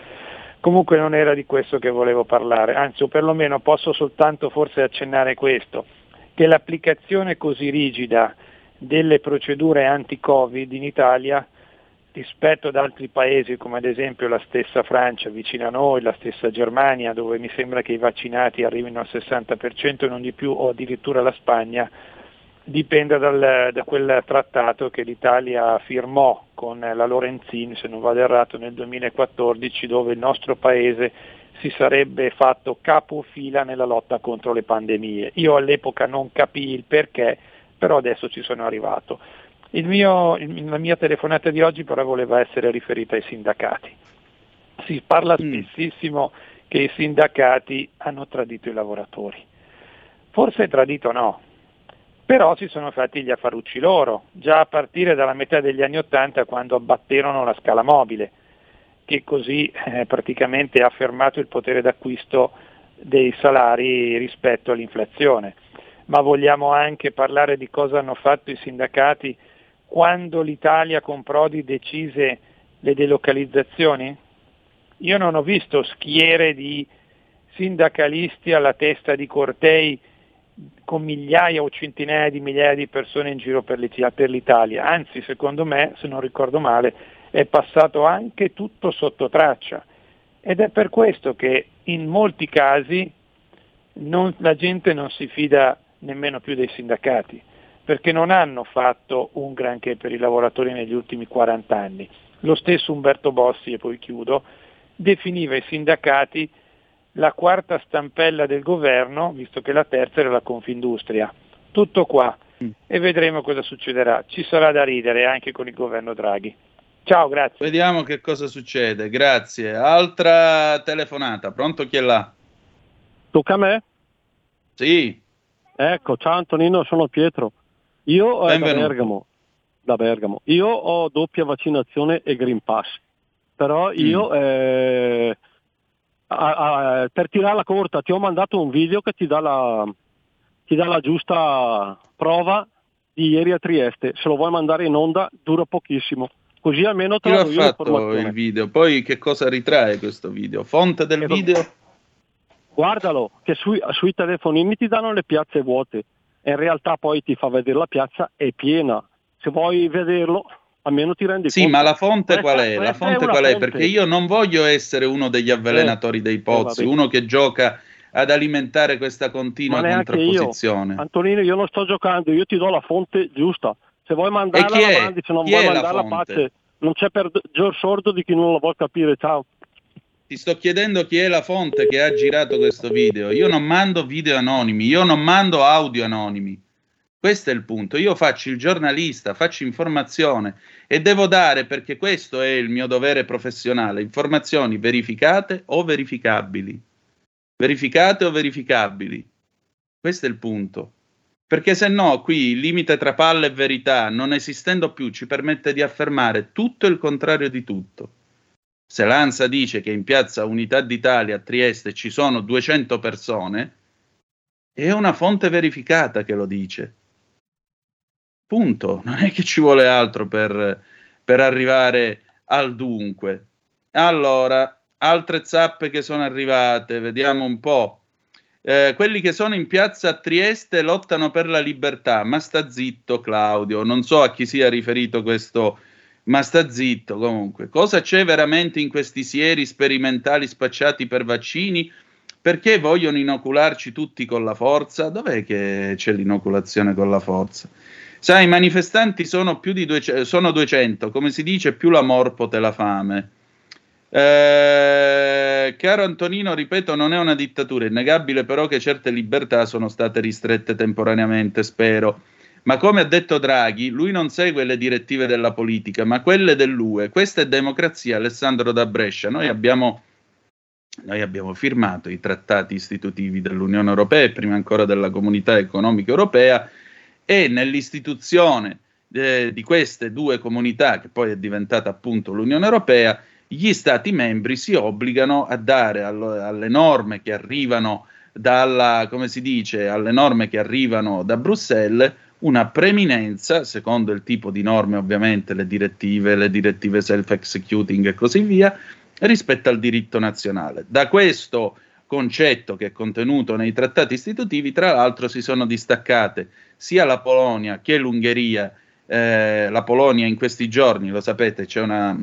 Comunque non era di questo che volevo parlare, anzi o perlomeno posso soltanto forse accennare questo, che l'applicazione così rigida delle procedure anti-Covid in Italia rispetto ad altri paesi come ad esempio la stessa Francia vicino a noi, la stessa Germania dove mi sembra che i vaccinati arrivino al 60% e non di più o addirittura la Spagna, dipende dal- da quel trattato che l'Italia firmò con la Lorenzin, se non vado errato, nel 2014 dove il nostro paese si sarebbe fatto capofila nella lotta contro le pandemie. Io all'epoca non capii il perché, però adesso ci sono arrivato. Il mio- la mia telefonata di oggi però voleva essere riferita ai sindacati. Si parla spessissimo che i sindacati hanno tradito i lavoratori. Forse tradito no, però si sono fatti gli affarucci loro, già a partire dalla metà degli anni Ottanta quando abbatterono la scala mobile, che così eh, praticamente ha fermato il potere d'acquisto dei salari rispetto all'inflazione. Ma vogliamo anche parlare di cosa hanno fatto i sindacati quando l'Italia con Prodi decise le delocalizzazioni? Io non ho visto schiere di sindacalisti alla testa di cortei con migliaia o centinaia di migliaia di persone in giro per l'Italia. Anzi, secondo me, se non ricordo male, è passato anche tutto sotto traccia. Ed è per questo che in molti casi non- la gente non si fida nemmeno più dei sindacati, perché non hanno fatto un granché per i lavoratori negli ultimi 40 anni. Lo stesso Umberto Bossi, e poi chiudo, definiva i sindacati la quarta stampella del governo, visto che la terza era la Confindustria. Tutto qua e vedremo cosa succederà. Ci sarà da ridere anche con il governo Draghi. Ciao, grazie. Vediamo che cosa succede, grazie. Altra telefonata, pronto chi è là? Tocca a me? Sì. Ecco, ciao Antonino, sono Pietro. Io eh, da. Bergamo, da Bergamo. Io ho doppia vaccinazione e Green Pass, però io Mm. eh, a- a- per tirarla corta ti ho mandato un video che ti dà la, ti dà la giusta prova di ieri a Trieste. Se lo vuoi mandare in onda dura pochissimo, così almeno trovo io fatto il video? Poi che cosa ritrae questo video? Fonte del video? Guardalo, che sui, sui telefonini ti danno le piazze vuote in realtà poi ti fa vedere la piazza è piena. Se vuoi vederlo, almeno ti rendi Sì, conto. ma la fonte qual è? La fonte qual è? Perché io non voglio essere uno degli avvelenatori dei pozzi, Eh, vabbè. uno che gioca ad alimentare questa continua neanche io. contrapposizione. Antonino, io non sto giocando, io ti do la fonte giusta. Se vuoi mandarla, la mandi, se non Chi vuoi la mandarla, fonte? pace. Non c'è per Gior sordo di chi non lo vuol capire. Ciao. Ti sto chiedendo chi è la fonte che ha girato questo video. Io non mando video anonimi, io non mando audio anonimi. Questo è il punto. Io faccio il giornalista, faccio informazione e devo dare, perché questo è il mio dovere professionale, informazioni verificate o verificabili. Verificate o verificabili. Questo è il punto. Perché se no, qui il limite tra palla e verità, non esistendo più, ci permette di affermare tutto il contrario di tutto. Se l'ANSA dice che in piazza Unità d'Italia a Trieste ci sono 200 persone, è una fonte verificata che lo dice. Punto. Non è che ci vuole altro per, per arrivare al dunque. Allora, altre zappe che sono arrivate, vediamo un po'. Eh, quelli che sono in piazza a Trieste lottano per la libertà, ma sta zitto Claudio, non so a chi sia riferito questo, ma sta zitto comunque. Cosa c'è veramente in questi sieri sperimentali spacciati per vaccini? Perché vogliono inocularci tutti con la forza? Dov'è che c'è l'inoculazione con la forza? Sai, i manifestanti sono più di 200, sono 200, come si dice, più la morpote la fame. Eh, caro Antonino, ripeto, non è una dittatura, è innegabile però che certe libertà sono state ristrette temporaneamente, spero. Ma come ha detto Draghi, lui non segue le direttive della politica, ma quelle dell'UE. Questa è democrazia, Alessandro da Brescia. Noi abbiamo, noi abbiamo firmato i trattati istitutivi dell'Unione Europea e prima ancora della Comunità Economica Europea e nell'istituzione eh, di queste due comunità, che poi è diventata appunto l'Unione Europea, gli Stati membri si obbligano a dare allo- alle norme che arrivano dalla, come si dice, alle norme che arrivano da Bruxelles una preminenza, secondo il tipo di norme ovviamente, le direttive, le direttive self-executing e così via, rispetto al diritto nazionale. Da questo concetto che è contenuto nei trattati istitutivi, tra l'altro si sono distaccate sia la Polonia che l'Ungheria eh, la Polonia in questi giorni, lo sapete, c'è una,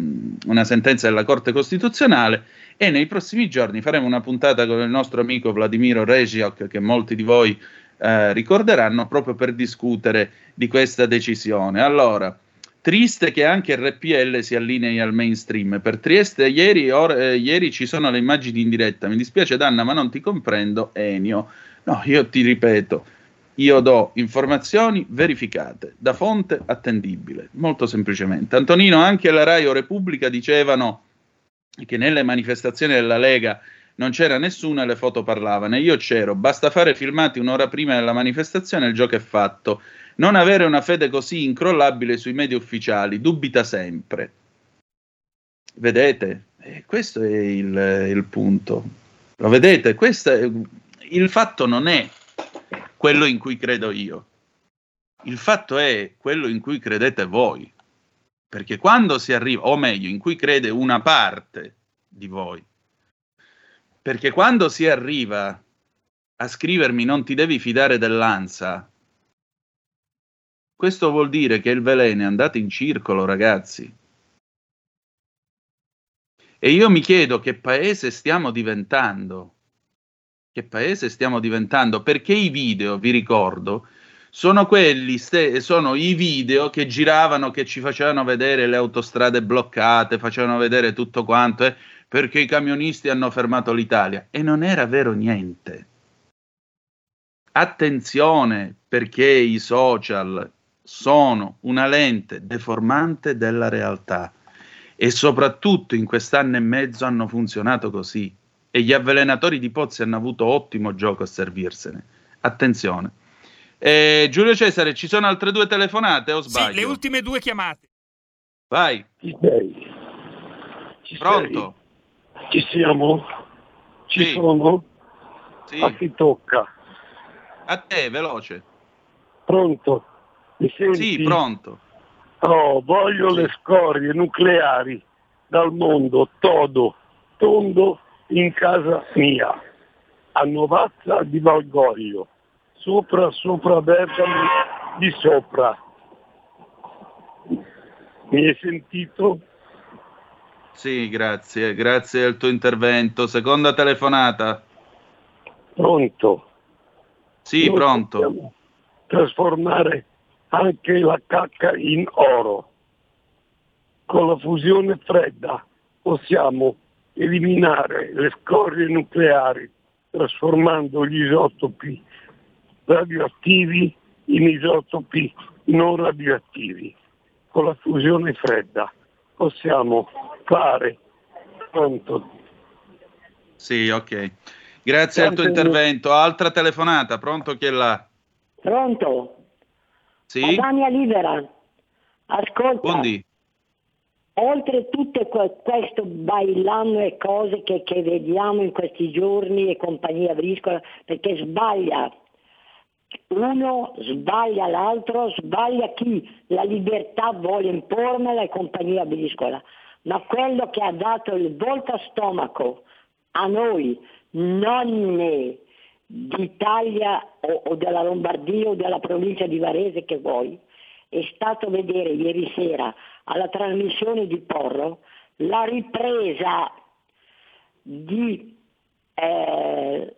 una, sentenza della Corte Costituzionale e nei prossimi giorni faremo una puntata con il nostro amico Vladimiro Regiok, che molti di voi eh, ricorderanno, proprio per discutere di questa decisione. Allora, triste che anche RPL si allinei al mainstream. Per Trieste ieri, or, eh, ieri ci sono le immagini in diretta, mi dispiace Danna, ma non ti comprendo, Enio. No, io ti ripeto, io do informazioni verificate da fonte attendibile, molto semplicemente. Antonino, anche la Rai o Repubblica dicevano che nelle manifestazioni della Lega non c'era nessuno e le foto parlavano. E io c'ero, basta fare filmati un'ora prima della manifestazione e il gioco è fatto. Non avere una fede così incrollabile sui media ufficiali, dubita sempre. Vedete? Eh, questo è il, il punto. Lo vedete? Questo è, il fatto non è quello in cui credo io. Il fatto è quello in cui credete voi. Perché quando si arriva, o meglio, in cui crede una parte di voi, perché quando si arriva a scrivermi non ti devi fidare dell'ANSA, questo vuol dire che il veleno è andato in circolo, ragazzi. E io mi chiedo che paese stiamo diventando che paese stiamo diventando? Perché i video, vi ricordo, sono quelli, sono i video che giravano, che ci facevano vedere le autostrade bloccate, facevano vedere tutto quanto, eh, perché i camionisti hanno fermato l'Italia. E non era vero niente. Attenzione, perché i social sono una lente deformante della realtà e soprattutto in quest'anno e mezzo hanno funzionato così e gli avvelenatori di Pozzi hanno avuto ottimo gioco a servirsene. Attenzione. Eh, Giulio Cesare, ci sono altre due telefonate o sbaglio? Sì, le ultime due chiamate. Vai. Ci sei? Ci Pronto? Ci siamo? Ci Sì. sono? Sì. A chi tocca? A te, veloce. Pronto? Mi senti? Sì, pronto. Oh, voglio le scorie nucleari dal mondo todo, tondo in casa mia, a Novazza di Valgoglio, sopra, sopra Bergamo di sopra. Mi hai sentito? Sì, grazie, grazie del tuo intervento. Seconda telefonata. Pronto? Sì, Noi pronto. Trasformare anche la cacca in oro. Con la fusione fredda possiamo eliminare le scorie nucleari trasformando gli isotopi radioattivi in isotopi non radioattivi. Con la fusione fredda possiamo fare pronto. Sì, ok. Grazie del tuo Grazie. intervento. Altra telefonata, pronto chi è là? Pronto? Sì? Adania Libera. Ascolta, Buondì. oltre tutte que- questo bailando e cose che, che vediamo in questi giorni e compagnia briscola, perché sbaglia. Uno sbaglia l'altro, sbaglia chi la libertà vuole impormela e compagnia briscola. Ma quello che ha dato il volto stomaco a noi, nonne d'Italia o, o della Lombardia o della provincia di Varese che vuoi, è stato vedere ieri sera alla trasmissione di Porro la ripresa di eh,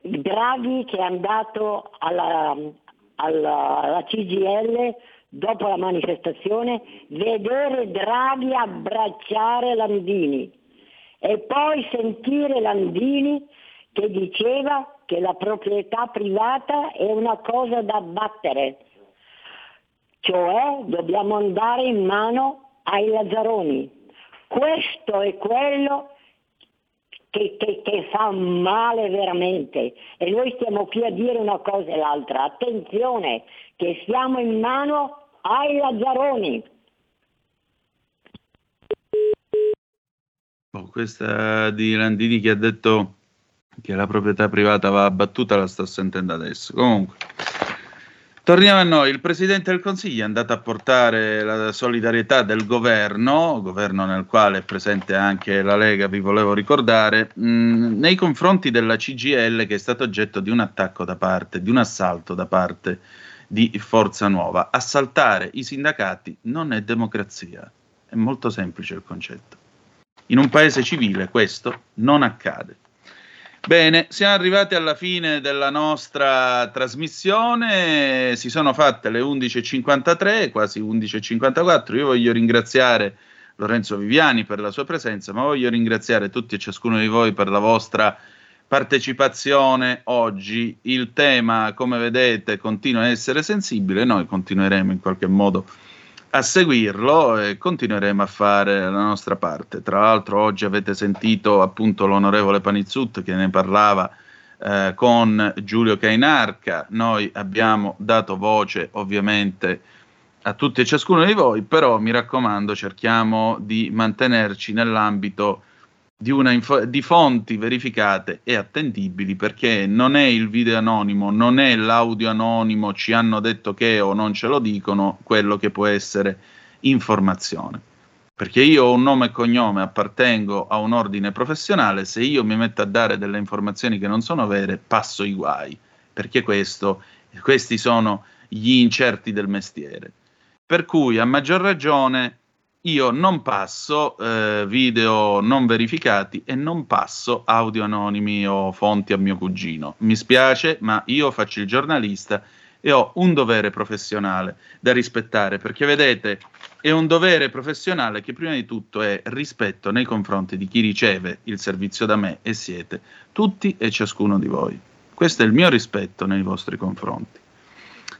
Draghi che è andato alla, alla- alla CGL dopo la manifestazione, vedere Draghi abbracciare Landini e poi sentire Landini che diceva che la proprietà privata è una cosa da abbattere, cioè dobbiamo andare in mano ai lazzaroni. Questo è quello che, che- che fa male veramente e noi stiamo qui a dire una cosa e l'altra. Attenzione che siamo in mano ai lazzaroni. Oh, questa di Landini che ha detto che la proprietà privata va abbattuta la sto sentendo adesso. Comunque, torniamo a noi. Il Presidente del Consiglio è andato a portare la solidarietà del governo, governo nel quale è presente anche la Lega, vi volevo ricordare, mh, nei confronti della CGL che è stato oggetto di un attacco da parte, di un assalto da parte di Forza Nuova. Assaltare i sindacati non è democrazia, è molto semplice il concetto. In un paese civile questo non accade. Bene, siamo arrivati alla fine della nostra trasmissione, si sono fatte le 11.53, quasi 11.54, io voglio ringraziare Lorenzo Viviani per la sua presenza, ma voglio ringraziare tutti e ciascuno di voi per la vostra partecipazione oggi. Il tema, come vedete, continua a essere sensibile, noi continueremo in qualche modo a seguirlo e continueremo a fare la nostra parte. Tra l'altro oggi avete sentito appunto l'onorevole Panizzut che ne parlava eh, con Giulio Cainarca, noi abbiamo dato voce ovviamente a tutti e ciascuno di voi, però mi raccomando cerchiamo di mantenerci nell'ambito di, info- di fonti verificate e attendibili perché non è il video anonimo, non è l'audio anonimo, ci hanno detto che o non ce lo dicono, quello che può essere informazione. Perché io ho un nome e cognome, appartengo a un ordine professionale, se io mi metto a dare delle informazioni che non sono vere, passo i guai, perché questo, questi sono gli incerti del mestiere. Per cui a maggior ragione io non passo eh, video non verificati e non passo audio anonimi o fonti a mio cugino. Mi spiace, ma io faccio il giornalista e ho un dovere professionale da rispettare, perché vedete, è un dovere professionale che prima di tutto è rispetto nei confronti di chi riceve il servizio da me e siete tutti e ciascuno di voi. Questo è il mio rispetto nei vostri confronti.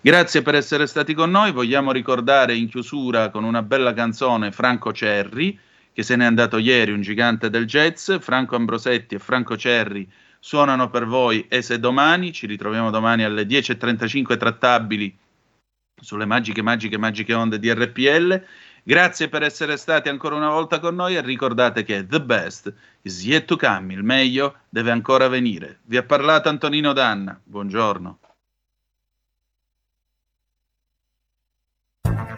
Grazie per essere stati con noi. Vogliamo ricordare in chiusura con una bella canzone Franco Cerri, che se n'è andato ieri, un gigante del jazz. Franco Ambrosetti e Franco Cerri suonano per voi e se domani. Ci ritroviamo domani alle 10.35 trattabili sulle magiche, magiche, magiche onde di RPL. Grazie per essere stati ancora una volta con noi e ricordate che the best is yet to come, il meglio deve ancora venire. Vi ha parlato Antonino Danna. Buongiorno.